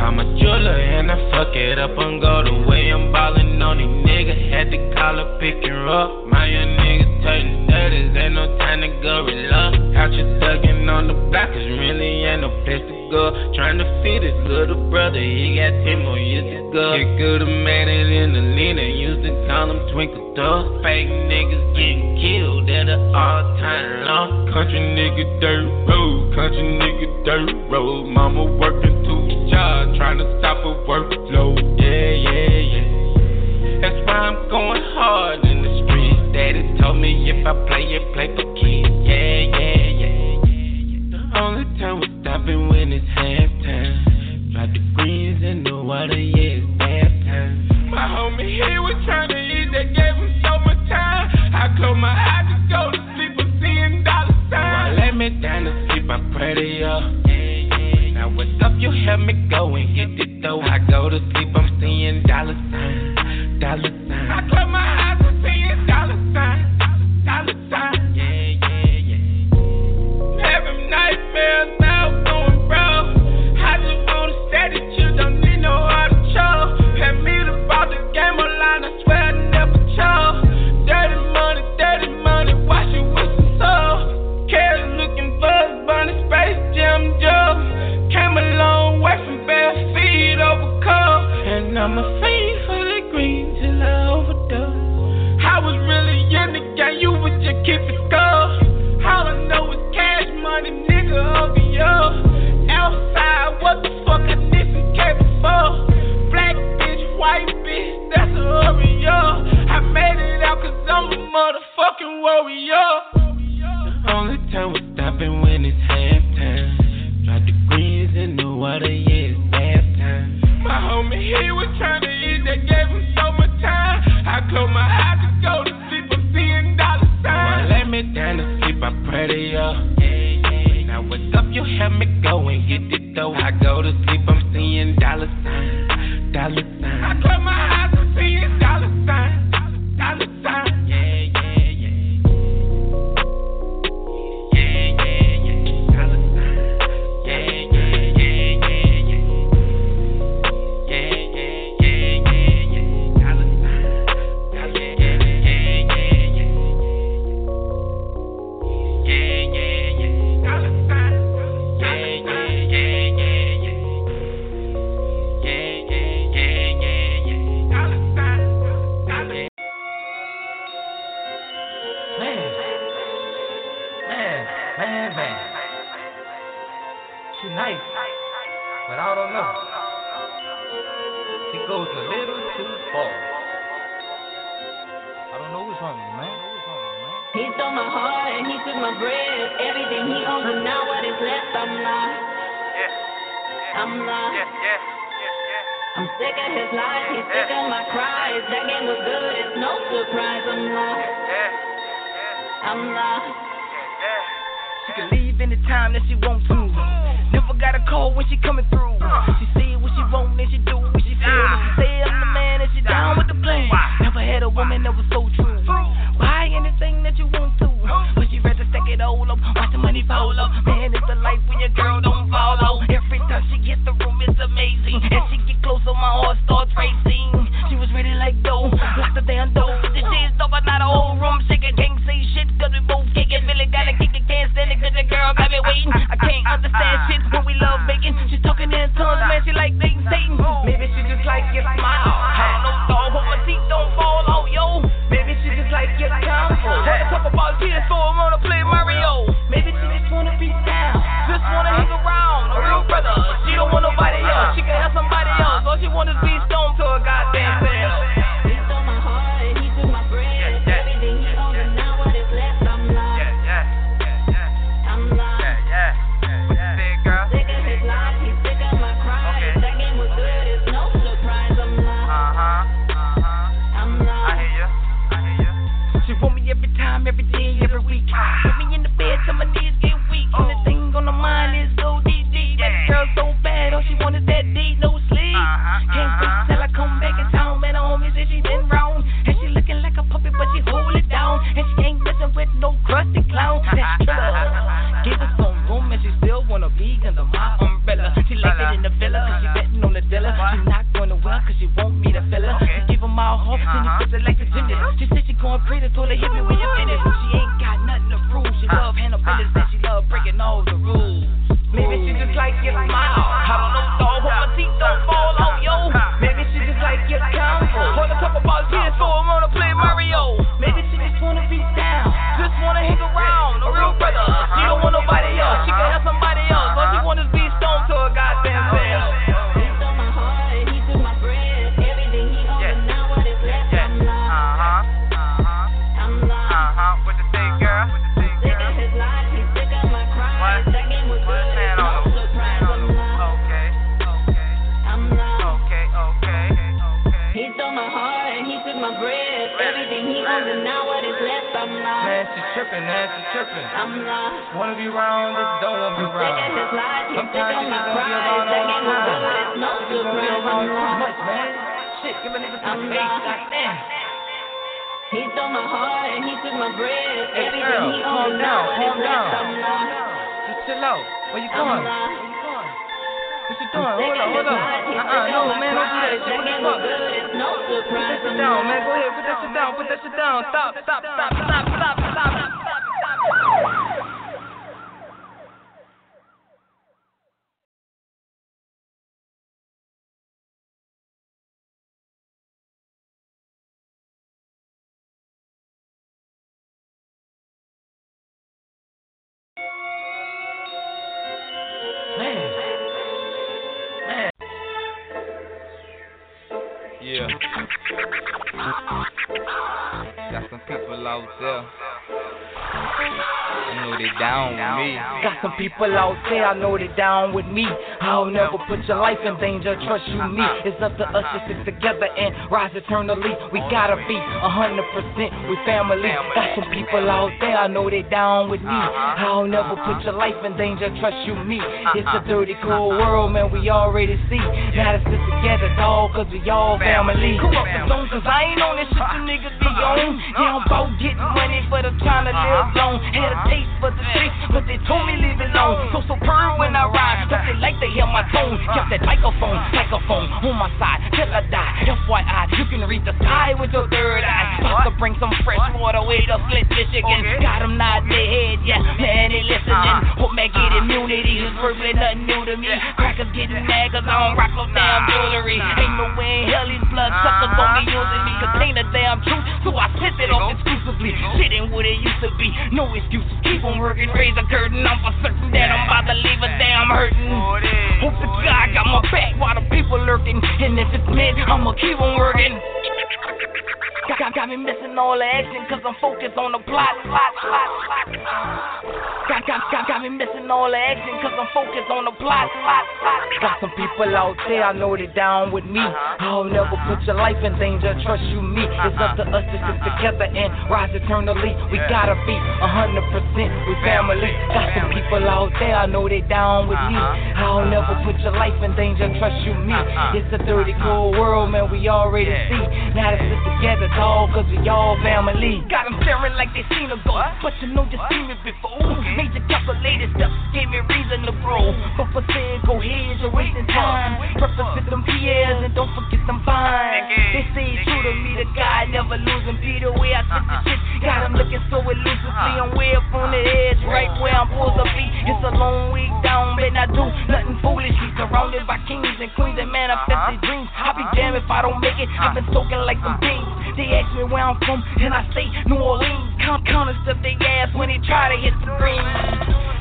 I'm a jeweler and I fuck it up and go the way I'm ballin' on these niggas. Had to call up, pick and roll. My young niggas turnin' dirties, ain't no time to go relax. Out you thuggin' on the block, cause really ain't no place to Trying to feed his little brother, he got 10 more years to go. Get good a man in the leaner, used to call him Twinkle Dust. Fake niggas getting killed at an all time low. Country nigga dirt road, country nigga dirt road. Mama working two jobs, trying to stop a workload. Yeah, yeah, yeah. That's why I'm going hard in the streets. Daddy told me if I play it, play for keeps. Yeah. But yeah, it's that time. My homie, he was trying to eat, they gave him so much time. I close my eyes to go to sleep, I'm seeing dollar signs. Well, let me down to sleep, I pray to you. Now, what's up, you help me go and get this people out there. I know they down with me. Got some people out there, I know they down with me. I'll never put your life in danger, trust you me. It's up to us to stick together and rise eternally. We gotta be a hundred percent we family. Got some people out there, I know they down with me. Uh-huh. I'll never put your life in danger, trust you me. Uh-huh. It's a dirty, cold world, man, we already see. Gotta stick together, dog, cause we all family. Cool up the zone, cause I ain't on this shit you niggas be uh-huh. on. Yeah, I'm about getting money, but I'm trying to live long. Had a taste for the streets, but they told me leave it alone. So superb when I ride, but they like to hear my tone. Got that microphone, microphone on my side till I die. FYI, you can read the sky with your third eye. About to bring some fresh water way to Flint, Michigan. Got them nodding their head, yeah, man, they listening. Hope man get immunity, it's virtually nothing new to me. Crackers getting mad cause I don't rock no damn jewelry. Ain't no way in hell these blood suckers gon' be using me. Cause ain't a damn truth, so I sent it off exclusively. Shit ain't what it used to be, no excuses. Keep on working, raise a curtain. I'm for certain that I'm about to leave a damn hurting. Hope the God got my back while the people lurking. And if it's meant, I'ma keep on working. Got, got, got me missing all the action cause I'm focused on the plot. plot, plot, plot. Got, got, got, got me missing all the action cause I'm focused on the plot. plot, plot. Got some people out there, I know they down with me. Uh-huh. I'll never put your life in danger, trust you me. It's up uh-huh. to us to stick uh-huh. together and rise eternally. We gotta be a hundred percent we family. Got some people out there, I know they down with me. I'll never put your life in danger, trust you me. It's a dirty, cold world, man, we already see. Now to stick together, dog, cause we all family. Got them staring like they seen a ghost, but you know you seen it before. Major calculated steps gave me reason to grow. But for said, go ahead, you're wasting time. Represent them PLs and don't forget them fines. They say true to me, the guy never losing. Be the way I sit the uh-uh. shit, got him looking so elusively. Uh-uh. I'm way up on the uh-uh. edge, right where I'm supposed to be. It's a long week down, but I do uh-huh. nothing foolish. foolishly. Surrounded by kings and queens that uh-huh. manifest their dreams. I'll be damned if I don't make it. I've been uh-huh. soaking like some beans. They ask me where I'm from, and I say New Orleans. Count counter stuff they ass when they try to hit the green.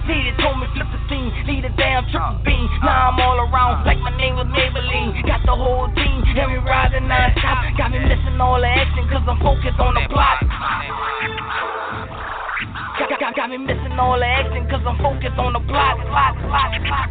They told me flip the scene, lead a damn triple beam. Now I'm all around like my name was Maybelline. Got the whole team, and we riding non-stop. Got me missing all the action, cause I'm focused on the plot. Got, got, got me missing all the action, cause I'm focused on the plot. plot, plot, plot.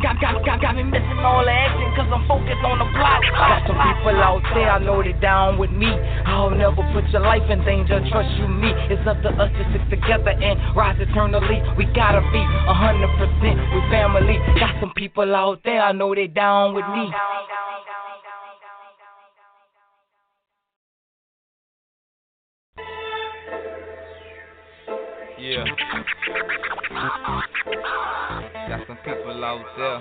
Got, got, got, got me missing all the action, cause I'm focused on the plot. Got some people out there, I know they down with me. I'll never put your life in danger, trust you me. It's up to us to stick together and rise eternally. We gotta be a hundred percent we family. Got some people out there, I know they down with me. Yeah. Got some people out there.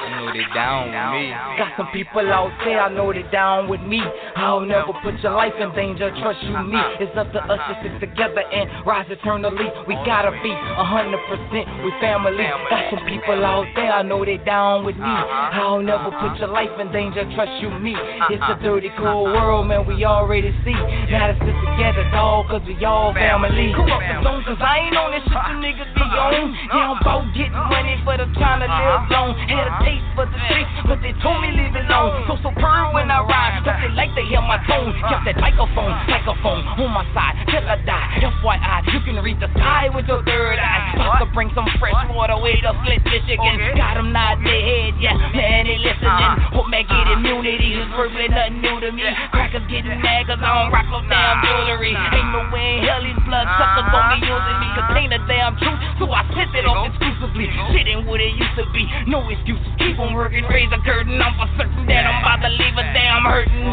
I know they down with me. Got some people out there, I know they down with me. I'll never put your life in danger, trust you me. It's up to us to stick together and rise eternally. We gotta be a hundred percent with family. Got some people out there, I know they down with me. I'll never put your life in danger, trust you me. It's a dirty, cold world, man, we already see. Now to stick together, dog, cause we all family. Up the zone, cause I ain't on this shit you niggas be on. Yeah, I'm about getting money for the time to live long. Had a taste for the streets, but they told me leave it alone. So superb when I ride, cause they like to hear my tone. Kept that microphone, microphone on my side till I die. FYI, you can read the sky with your third eye. About to bring some fresh water way to Flint, Michigan. Got them nodding their head, yeah, man, they listening. Uh-huh. Hope man get uh-huh. immunity, it's virtually nothing new to me. Crackers getting mad cause I don't rock no damn jewelry. Ain't no way in hell these blood suckers gon' be using me. Contain the damn truth, so I sent it off exclusively. Shit ain't what it used to be, no excuses. Keep on working, raise a curtain. I'm for certain that I'm about to leave a damn hurting.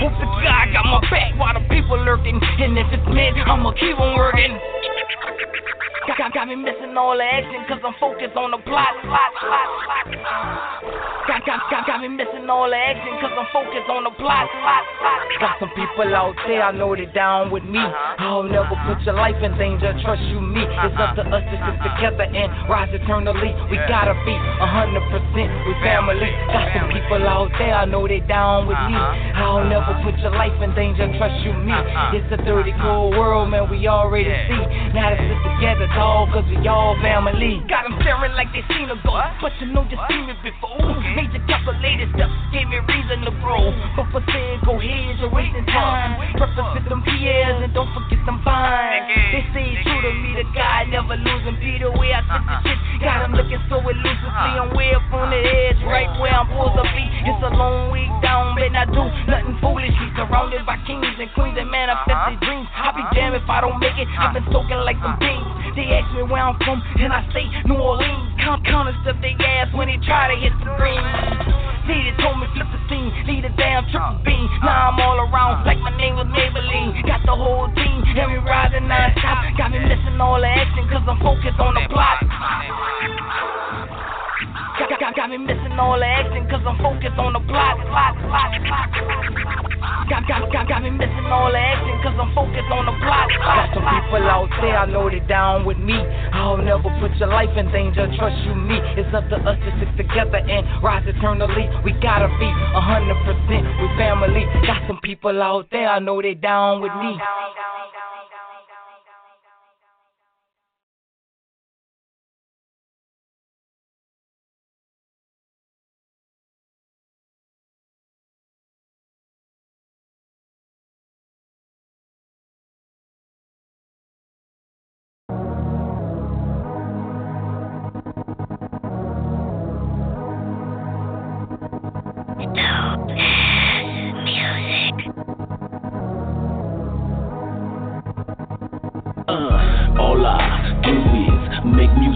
Hope the God got my back while the people lurking. And if it's meant, I'ma keep on working. Got, got, got me missing all the action cause I'm focused on the plot. plot, plot, plot. Got, got, got, got me missing all the action cause I'm focused on the plot. plot, plot. Got some people out there, I know they down with me. Uh-huh. I'll never put your life in danger, trust you me. It's up to uh-huh. us to stick together and rise eternally. We gotta be a hundred percent with family. Got some people out there, I know they down with me. Uh-huh. I'll never put your life in danger, trust you me. It's a dirty, cold world, man, we already see. Now to sit together, dog, cause we all family. Got them staring like they seen a ghost, but you know you seen me before. Major calculated steps gave me reason to grow. But for saying go ahead, you're wasting time. Purpose with them PLs and don't forget them fines. They say true to me, the guy never losing. Be the way I sit the uh-uh. shit, got him looking so elusively. Uh-uh. I'm way up on the uh-uh. edge, right where I'm supposed to be. It's a long week down, but I do nothing foolishly. Surrounded by kings and queens that manifest uh-huh. their dreams. I'll be damned if I don't make it. I've been uh-huh. soaking like some uh-huh. beans. They ask me where I'm from, and I say New Orleans. Count counter stuff they ass when they try to hit the green. They told me flip the scene, need a damn triple beam. Now I'm all around like my name was Maybelline. Got the whole team, and we riding non-stop. Got me missing all the action, cause I'm focused on the plot. Got, got, got, me missing all the action, cause I'm focused on the plot. plot, plot, plot. Got, got, got, got me missing all the action, cause I'm focused on the plot. Got some people out there, I know they down with me. I'll never put your life in danger, trust you me. It's up to us to stick together and rise eternally. We gotta be a hundred percent with family. Got some people out there, I know they down with me. Uh,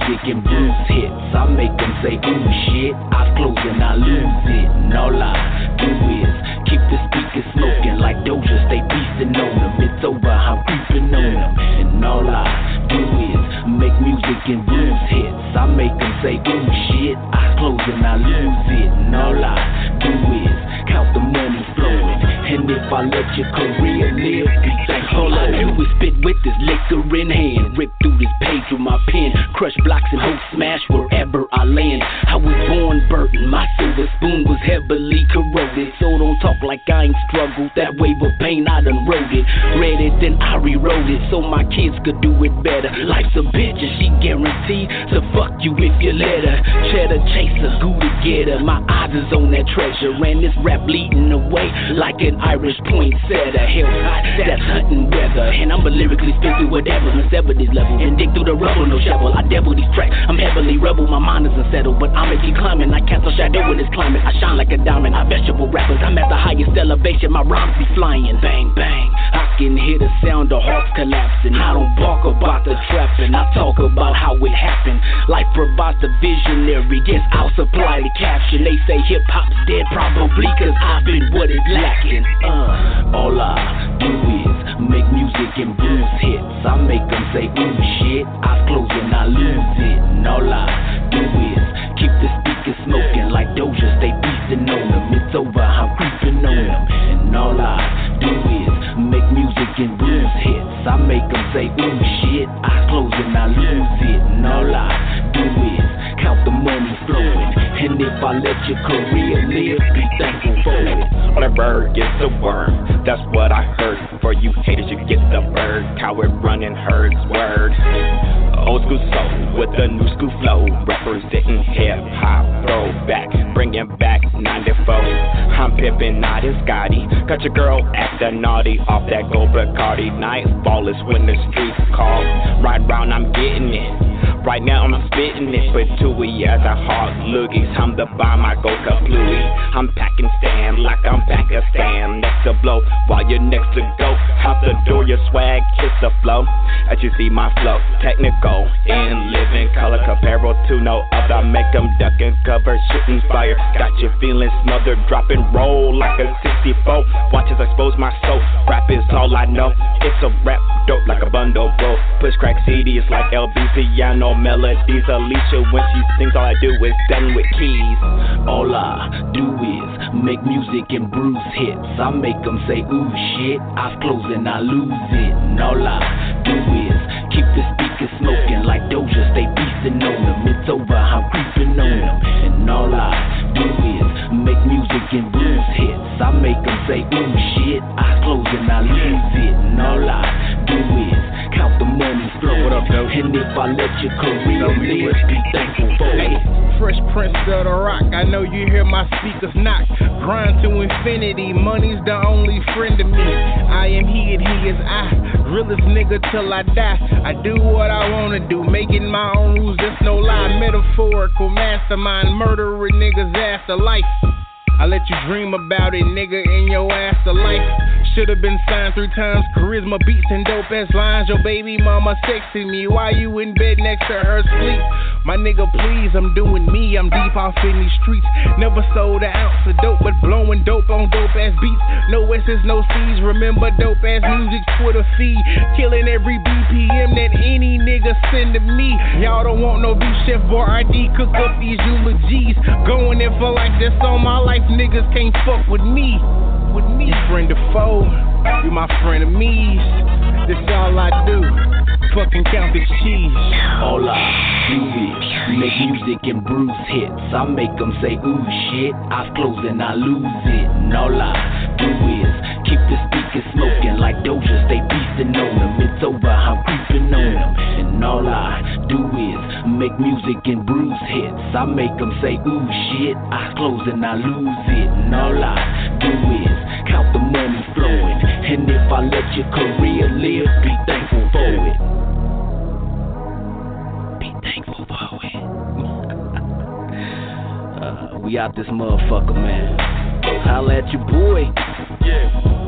music and blues hits. I make them say, ooh shit. Eyes closed and I lose it. And all I do is keep the speakers smoking like Doja. Stay beastin' on them. It's over, I'm creeping on them. And all I do is make music and blues hits. I make them say, ooh shit. Eyes closed and I lose it. And all I do is count the money flowing. And if I let your career live, be thankful. All I do is spit with this liquor in hand. Rip through this page with my pen. Crush blocks and hope smash wherever I land. I was born burdened. My silver spoon was heavily corroded. So don't talk like I ain't struggled. That wave of pain I done wrote it. Read it, then I rewrote it. So my kids could do it better. Life's a bitch and she guaranteed to fuck you if you let her. Cheddar chaser, Gouda getter. My eyes is on that treasure. And this rap leading away like an Irish poinsettia. Hell hot, that's hunting weather. And I'm a lyrically spit through whatever sever these levels. And dig through the rubble, no shovel. I devil these tracks. I'm heavily rebel, my mind is unsettled. But I'm a keep climbing. I cast shadow in this climate. I shine like a diamond. I vegetable rappers. I'm at the highest elevation. My rhymes be flying. Bang, bang. I can hear the sound of hearts collapsing. I don't bark about the trapping. I talk about how it happened. Life provides the visionary. Guess I'll supply the caption. They say hip hop's dead, probably cause I've been what is lacking. Uh, all I do is make music and blues hits. I make them say, ooh shit. Eyes closed and I lose it. And all I do is Keep the speakers smoking like Doja, stay beastin' on them. It's over, I'm creeping on them. And all I do is make music and blues hits. I make them say, ooh shit. Eyes close and I lose it. And all I do is count the money flowing. And if I let your career live, be thankful for it. On a bird gets a worm, that's what I heard. For you haters, you get the bird. Coward running herds, word. Old school soul with a new school flow, representing hip hop throwback, bringing back 94. I'm pimping, not as Scotty. Got your girl acting naughty off that gold Bacardi. Nightfall is when the streets call. Right round, I'm getting it. Right now I'm spitting it for Tui as a hard loogies. I'm the bomb, I go kablooey. I'm packing stand like I'm Pakistan. Next to blow while you're next to go. Out the door, your swag kiss the flow. As you see my flow, technical in living color comparable to no other. Make them duck and cover, shooting fire. Got you feeling smothered, drop and roll like a 64. Watch as I expose my soul. Rap is all I know. It's a rap dope like a bundle, bro. Push crack CD, it's like LB piano melodies. Alicia, when she sings, all I do is done with keys. All I do is make music and bruise hits. I make them say, ooh shit. Eyes closed and I lose it. And all I do is keep the speakers smoking like Doja. Stay beastin' on them. It's over, I'm creeping on them. And all I do is make music and bruise hits. I make them say, ooh shit. Eyes closed and I lose it. And all I the money flow. What up, though? And if I let your career live, be thankful for it. Fresh Prince of the Rock, I know you hear my speakers knock. Grind to infinity, money's the only friend of me. I am he and he is I. Realest nigga till I die. I do what I wanna do, making my own rules, that's no lie. Metaphorical mastermind, murdering niggas after life. I let you dream about it, nigga, in your afterlife. Should've been signed three times. Charisma beats and dope ass lines. Your baby mama sexing me. Why you in bed next to her sleep? My nigga, please, I'm doing me. I'm deep off in these streets. Never sold an ounce of dope, but blowing dope on dope ass beats. No S's, no C's. Remember dope ass music, Twitter feed. Killing every BPM that any nigga send to me. Y'all don't want no beef chef RD. Cook up these eulogies. Going in for like this all my life. Niggas can't fuck with me. With me, friend of foe. You my friend of me's. This all I do. Fucking count this cheese. I do is make music and bruise hits. I make them say, ooh shit. Eyes closed and I lose it. I do keep speakers smoking like Doja. Stay beastin' on them. It's over, I'm creeping on them. And all I do is make music and bruise hits. I make them say, ooh shit. Eyes closed and I lose it. And all I do is count the money flowing. And if I let your career live, be thankful for it. Be thankful for it. uh, we out this motherfucker, man. Holla at your boy. Yeah.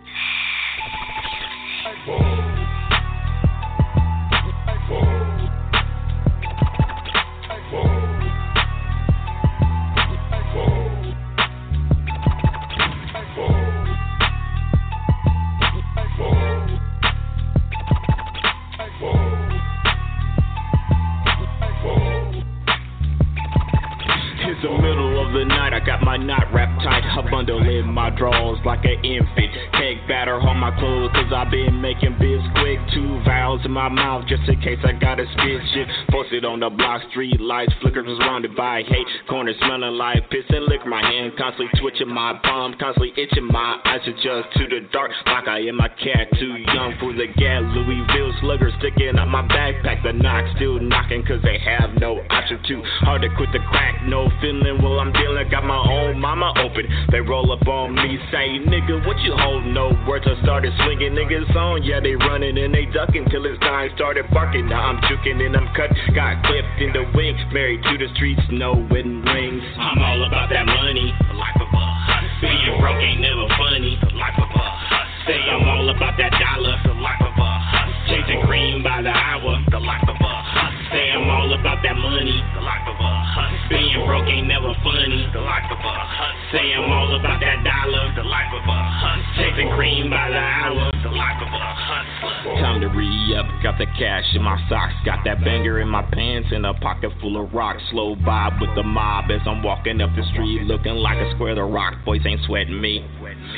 got my knot wrapped tight. A bundle in my drawers like an infant. Cake batter on my clothes, cause I've been making biz quick. Two vials in my mouth just in case I gotta spit shit. Posted on the block, street lights, flickers surrounded by hate. Corner smelling like piss and liquor. My hand constantly twitching, my palm constantly itching. My eyes adjust to the dark like I am a cat. Too young for the gat. Louisville slugger sticking out my backpack. The knock still knocking cause they have no option. Too hard to quit the crack. No feeling while I'm dealing. Got my own mama open. They roll up on me, say, nigga, what you holding? No words. I started swinging niggas on. Yeah, they running and they ducking till it's time started barking. Now I'm juking and I'm cut. Got clipped in the wing. Married to the streets, no wedding rings. I'm all about that money. The life of a hustler. Being broke ain't never funny. The life of a hustler. Say I'm all about that dollar. The life of a hustler. Chasing cream by the hour. The life of a hustler. Say I'm all all about that money. The life of a hustler. Being broke ain't never funny. The life of a hustler. Say I'm all about that dollar. The life of a hustler. Chasing cream by the hour. The life of a hustler. Time to re up. Got the cash in my socks. Got that banger in my pants and a pocket full of rocks. Slow vibe with the mob as I'm walking up the street looking like a square. The rock boys ain't sweating me.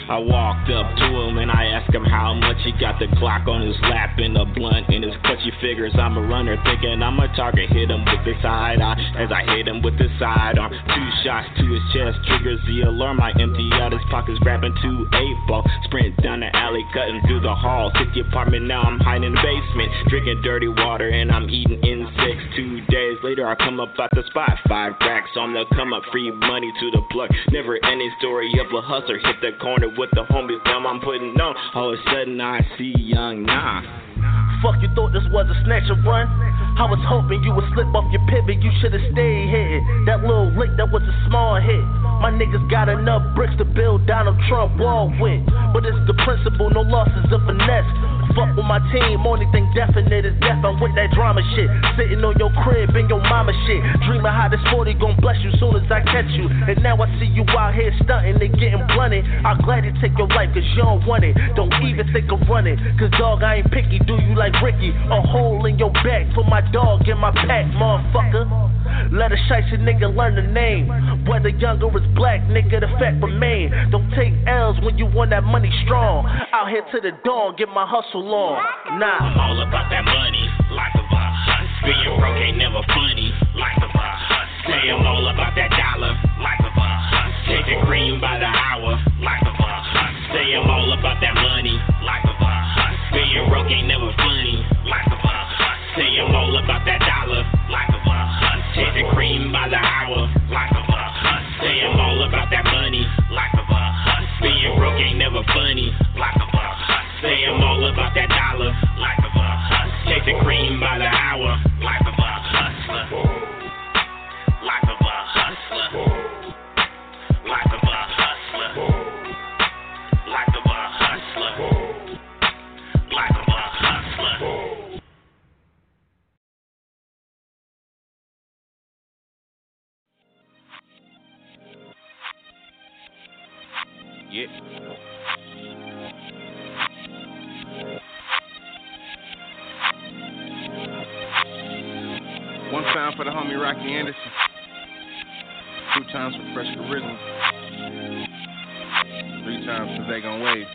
I walked up to him and I asked him how much he got the Glock on his lap and a blunt in his clutch. He figures I'm a runner, thinking I'm a target. Hit him with the side eye as I hit him with the sidearm. Two shots to his chest, triggers the alarm. I empty out his pockets, grabbing two eight ball. Sprint down the alley, cutting through the hall. Hit the apartment, now I'm hiding in the basement. Drinking dirty water and I'm eating insects. Two days later, I come up out the spot. Five racks on the come up, free money to the plug. Never any story of a hustler. Hit the corner with the homies, dumb I'm putting on. All of a sudden, I see young Nah. Fuck, you thought this was a snatch and run? I was hoping you would slip off your pivot, you should've stayed here. That little lick, that was a small hit. My niggas got enough bricks to build Donald Trump wall with. But it's the principle, no losses of finesse. Fuck with my team, only thing definite is death. I'm with that drama shit. Sitting on your crib in your mama shit. Dreaming how this 40 gon' bless you soon as I catch you. And now I see you out here stunting and getting blunted. I'll gladly take your life cause you don't want it. Don't even think of running. Cause dog, I ain't picky. Do you like Ricky? A hole in your back for my dog in my pack, motherfucker. Let a shicey nigga learn the name. Whether young or is black, nigga, the fact remain. Don't take L's when you want that money strong. Out here to the dawn, get my hustle on. Nah. I'm all about that money. Life of a hustler. Being broke ain't never funny. Life of a hustler. Say I'm all about that dollar. Life of a hustler. Chasing cream by the hour. Life of a hustler. Say I'm all about that money. Life of a hustler. Being broke ain't never funny. Life of a hustler. Say I'm all about that dollar. Life of a hustler. Chasing cream by the hour. Life of a hustler. Say I'm all about that money. Life of a hustler. Being broke ain't never funny. Life of a hustler. Say I'm all about that dollar. Life of a hustler. Chasing cream by the hour. Life of a hustler. For the homie Rocky Anderson. Two times for Fresh Charisma. Three times for They Gon' Wave.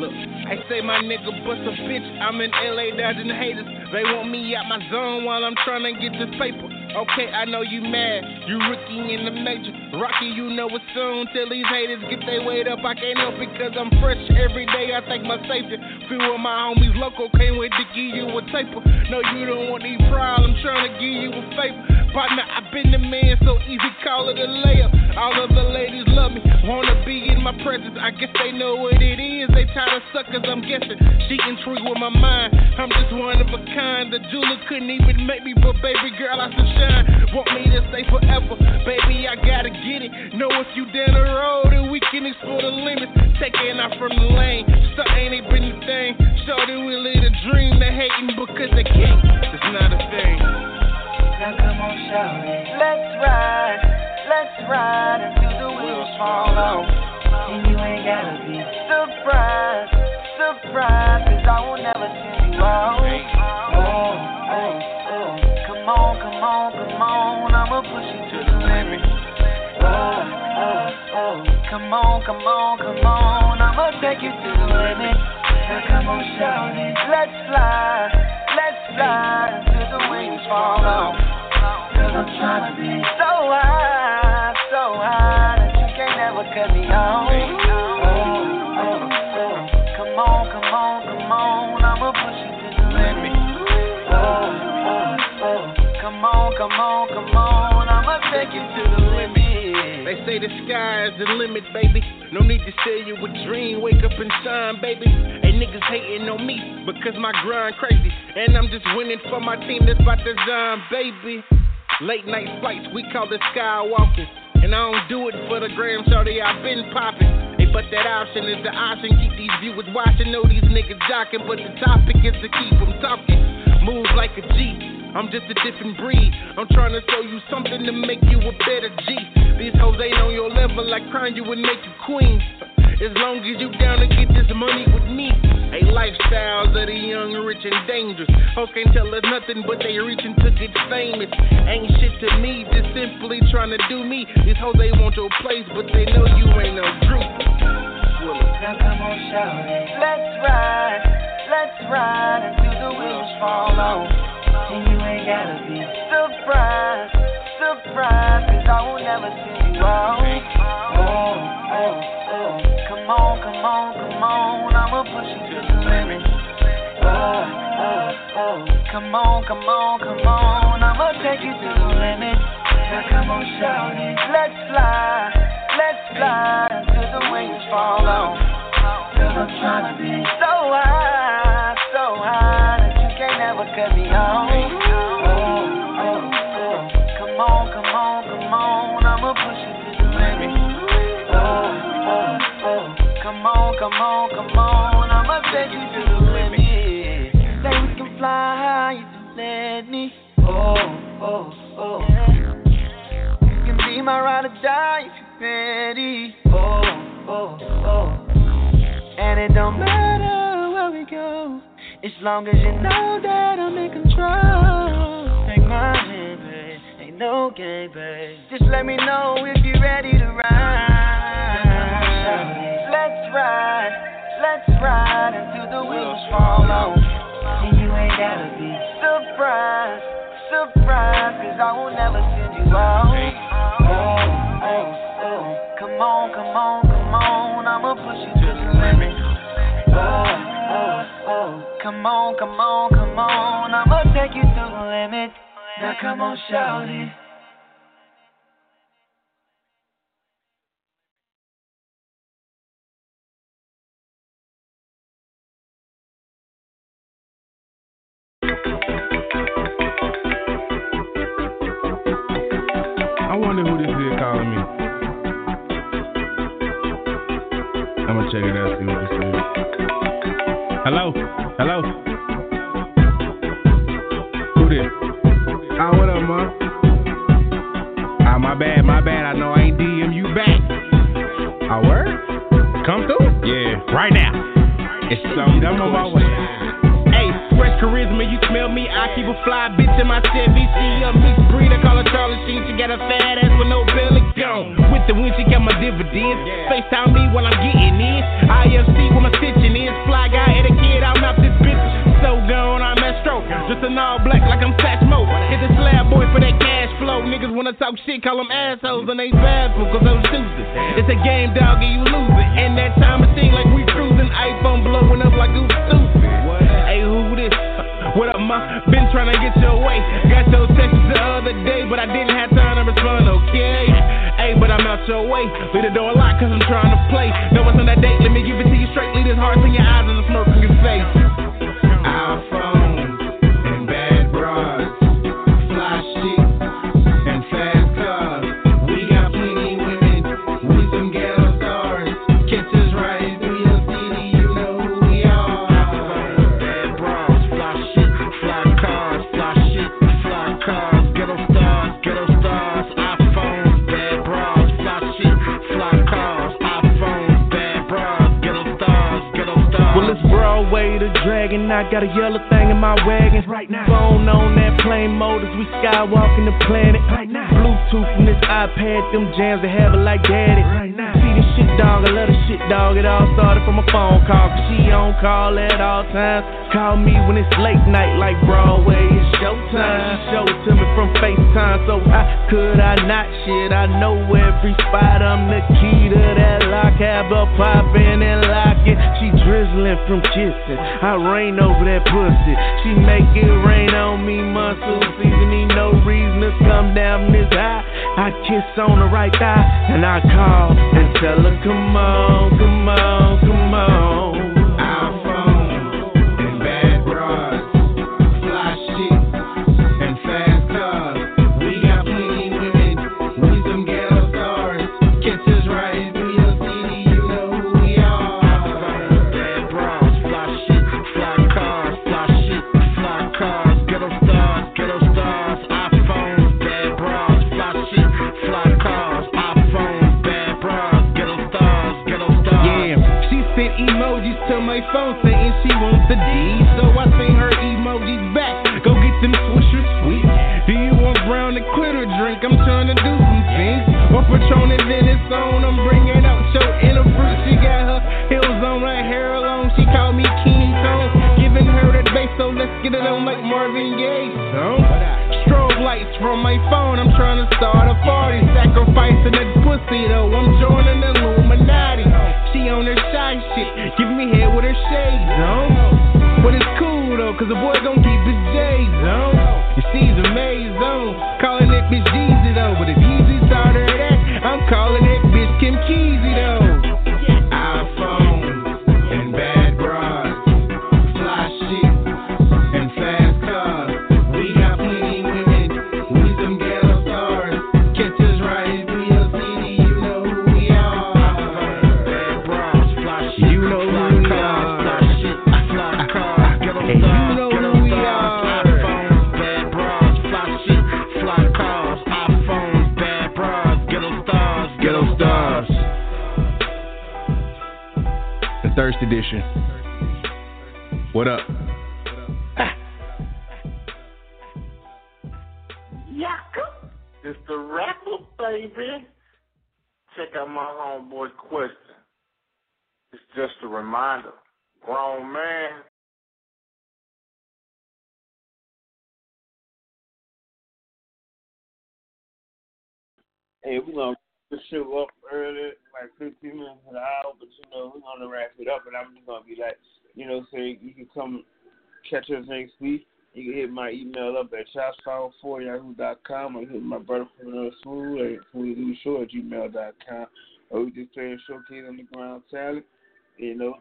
Look, I say my nigga bust a bitch. I'm in LA dodging haters. They want me out my zone while I'm trying to get this paper. Okay, I know you mad. You rookie in the major. Rocky, you know it soon. Till these haters get their weight up. I can't help it cause I'm fresh every day. I think my safety. Few of my homies local can't wait to give you a taper. No, you don't want these problems. Trying to give you a favor. Partner, I've been the man, so easy, call it a layup. All of the ladies love me, wanna be in my presence. I guess they know what it is. They tired of suckers, I'm guessing. She intrigued with my mind. I'm just one of a kind. The jeweler couldn't even make me, but baby girl, I should shine. Want me to stay forever, baby, I gotta get it. Know if you down the road and we can explore the limits. Taking out from the lane, so ain't it been the thing. Shorty, we live a dream. They hating because they can't. It's not a thing. Shout. Let's ride, let's ride until the wheels fall off. And you ain't gotta be surprised, surprised, cause I will never send you out. Oh, oh, oh. Come on, come on, come on, I'ma push you to the limit. Oh, oh, oh. Come on, come on, come on, I'ma take you to the limit. Now come on, shout it. Let's fly, let's fly until the wings fall off. I'm trying to be so high, so high that you can't ever cut me off. Oh, oh, oh. Come on, come on, come on, I'ma push you. Oh, oh, oh. Come on, come on, come on, say the sky is the limit, baby. No need to sell you a dream. Wake up and shine, baby. And niggas hating on me because my grind crazy. And I'm just winning for my team that's about to shine, baby. Late night flights, we call it skywalking. And I don't do it for the gram, shorty, I've been popping. Hey, but that option is the option. Keep these viewers watching, know these niggas jocking. But the topic is to keep them talking. Move like a G. I'm just a different breed. I'm trying to show you something to make you a better G. These hoes ain't on your level, like crying you would make you queen. As long as you down to get this money with me. Hey, lifestyles of the young, rich, and dangerous. Hoes can't tell us nothing, but they reaching to get famous. Ain't shit to me, just simply trying to do me. These hoes, they want your place, but they know you ain't no group. Now come on, shout it. Let's ride, let's ride until the wheels fall off. Gotta be surprised, surprised, cause I will never send you out. Oh, oh, oh. Come on, come on, come on, I'ma push you to the limit. Oh, oh, oh. Come on, come on, come on, I'ma take you to the limit. Now come on, shout it. Let's fly, let's fly until the wings fall off. Cause I'm trying to be so high, You. Oh, oh, oh. Come on, come on, come on, I'ma take you to the limit. Say we can fly high, you let me. Oh, oh, oh. You can be my ride or die if you're ready. Oh, oh, oh. And it don't matter where we go, as long as you know that I'm in control. Take my no game, babe. Just let me know if you're ready to ride. Let's ride, let's ride until the wheels fall off. And you ain't gotta be surprised, surprised, cause I will never send you out. Oh, oh, oh. Come on, come on, come on, I'ma push you to the limit. Oh, oh, oh. Come on, come on, come on, I'ma take you to the limit. Now come on, shout it. I wonder who this is calling me. I'm gonna check it out, see what. Hello? Hello? Ah, what? Ah, my bad, my bad. I know I ain't DM you back. I word? Come through? Yeah, right now. It's something. I'm on my way. Hey, fresh charisma, you smell me. I keep a fly bitch in my Chevy. She a mixed breed, I call her Charlie Sheen. She got a fat ass with no belly gone. With the wind, she got my dividends. FaceTime me while I'm getting in. IFC where my stitching is. Fly guy etiquette, I'm out this bitch. So gone, I'm Astro. Just an all black like I'm Satchmo. Hit the slab boy for that cash flow. Niggas wanna talk shit, call them assholes, and they bad for cause I'm. It's a game, dog, and you lose it. And that time it seem like we cruising. iPhone blowing up like Goose stupid. Hey, who this? What up, ma? Been trying to get your way. Got your texts the other day, but I didn't have time to respond, okay? Hey, but I'm out your way. Leave the door locked cause I'm trying to play. No one's on that date? Let me give it to you straight. Leave this heart in your eyes and the smirk in your face. iPhones I got a yellow thing in my wagon. Right now. Phone on that plane mode as we skywalking the planet. Right now. Bluetooth from this iPad, them jams that have it like daddy. Right now. Shit dog, I love the shit dog. It all started from a phone call. Cause she on call at all times. Call me when it's late night like Broadway. It's showtime. She showed it to me from FaceTime. So how could I not? Shit, I know every spot. I'm the key to that lock. Have her popping and locking. She drizzling from kissing. I rain over that pussy. She make it rain on me. Muscle seasoning, no reason to come down this high. I kiss on the right thigh and I call and tell her, come on, come on. Like Marvin Gaye. Son. Strobe lights from my phone, I'm trying to start a party. Sacrificing that pussy though, I'm joining the Illuminati. She on her shy shit, give me head with her shades on. But it's cool though, cause the boy gon' keep his J's on. And she's a maze on, calling it bitch Jeezy though. But if Yeezy started that, I'm calling it bitch Kim Keezy though. It and I'm just gonna be like, you know, say you can come catch us next week. You can hit my email up at shopspower4yahoo.com or hit my brother from the school at show at gmail.com. Or we just play a showcase ground talent. You know,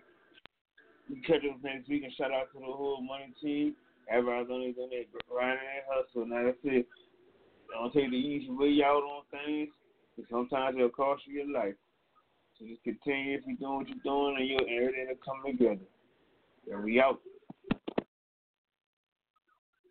you catch us next week and shout out to the whole money team. Everybody's on it, on that grinding and hustle. Now that's it. Don't take the easy way out on things. sometimes it'll cost you your life. So just continue if you're doing what you're doing and, and everything will come together. And we out.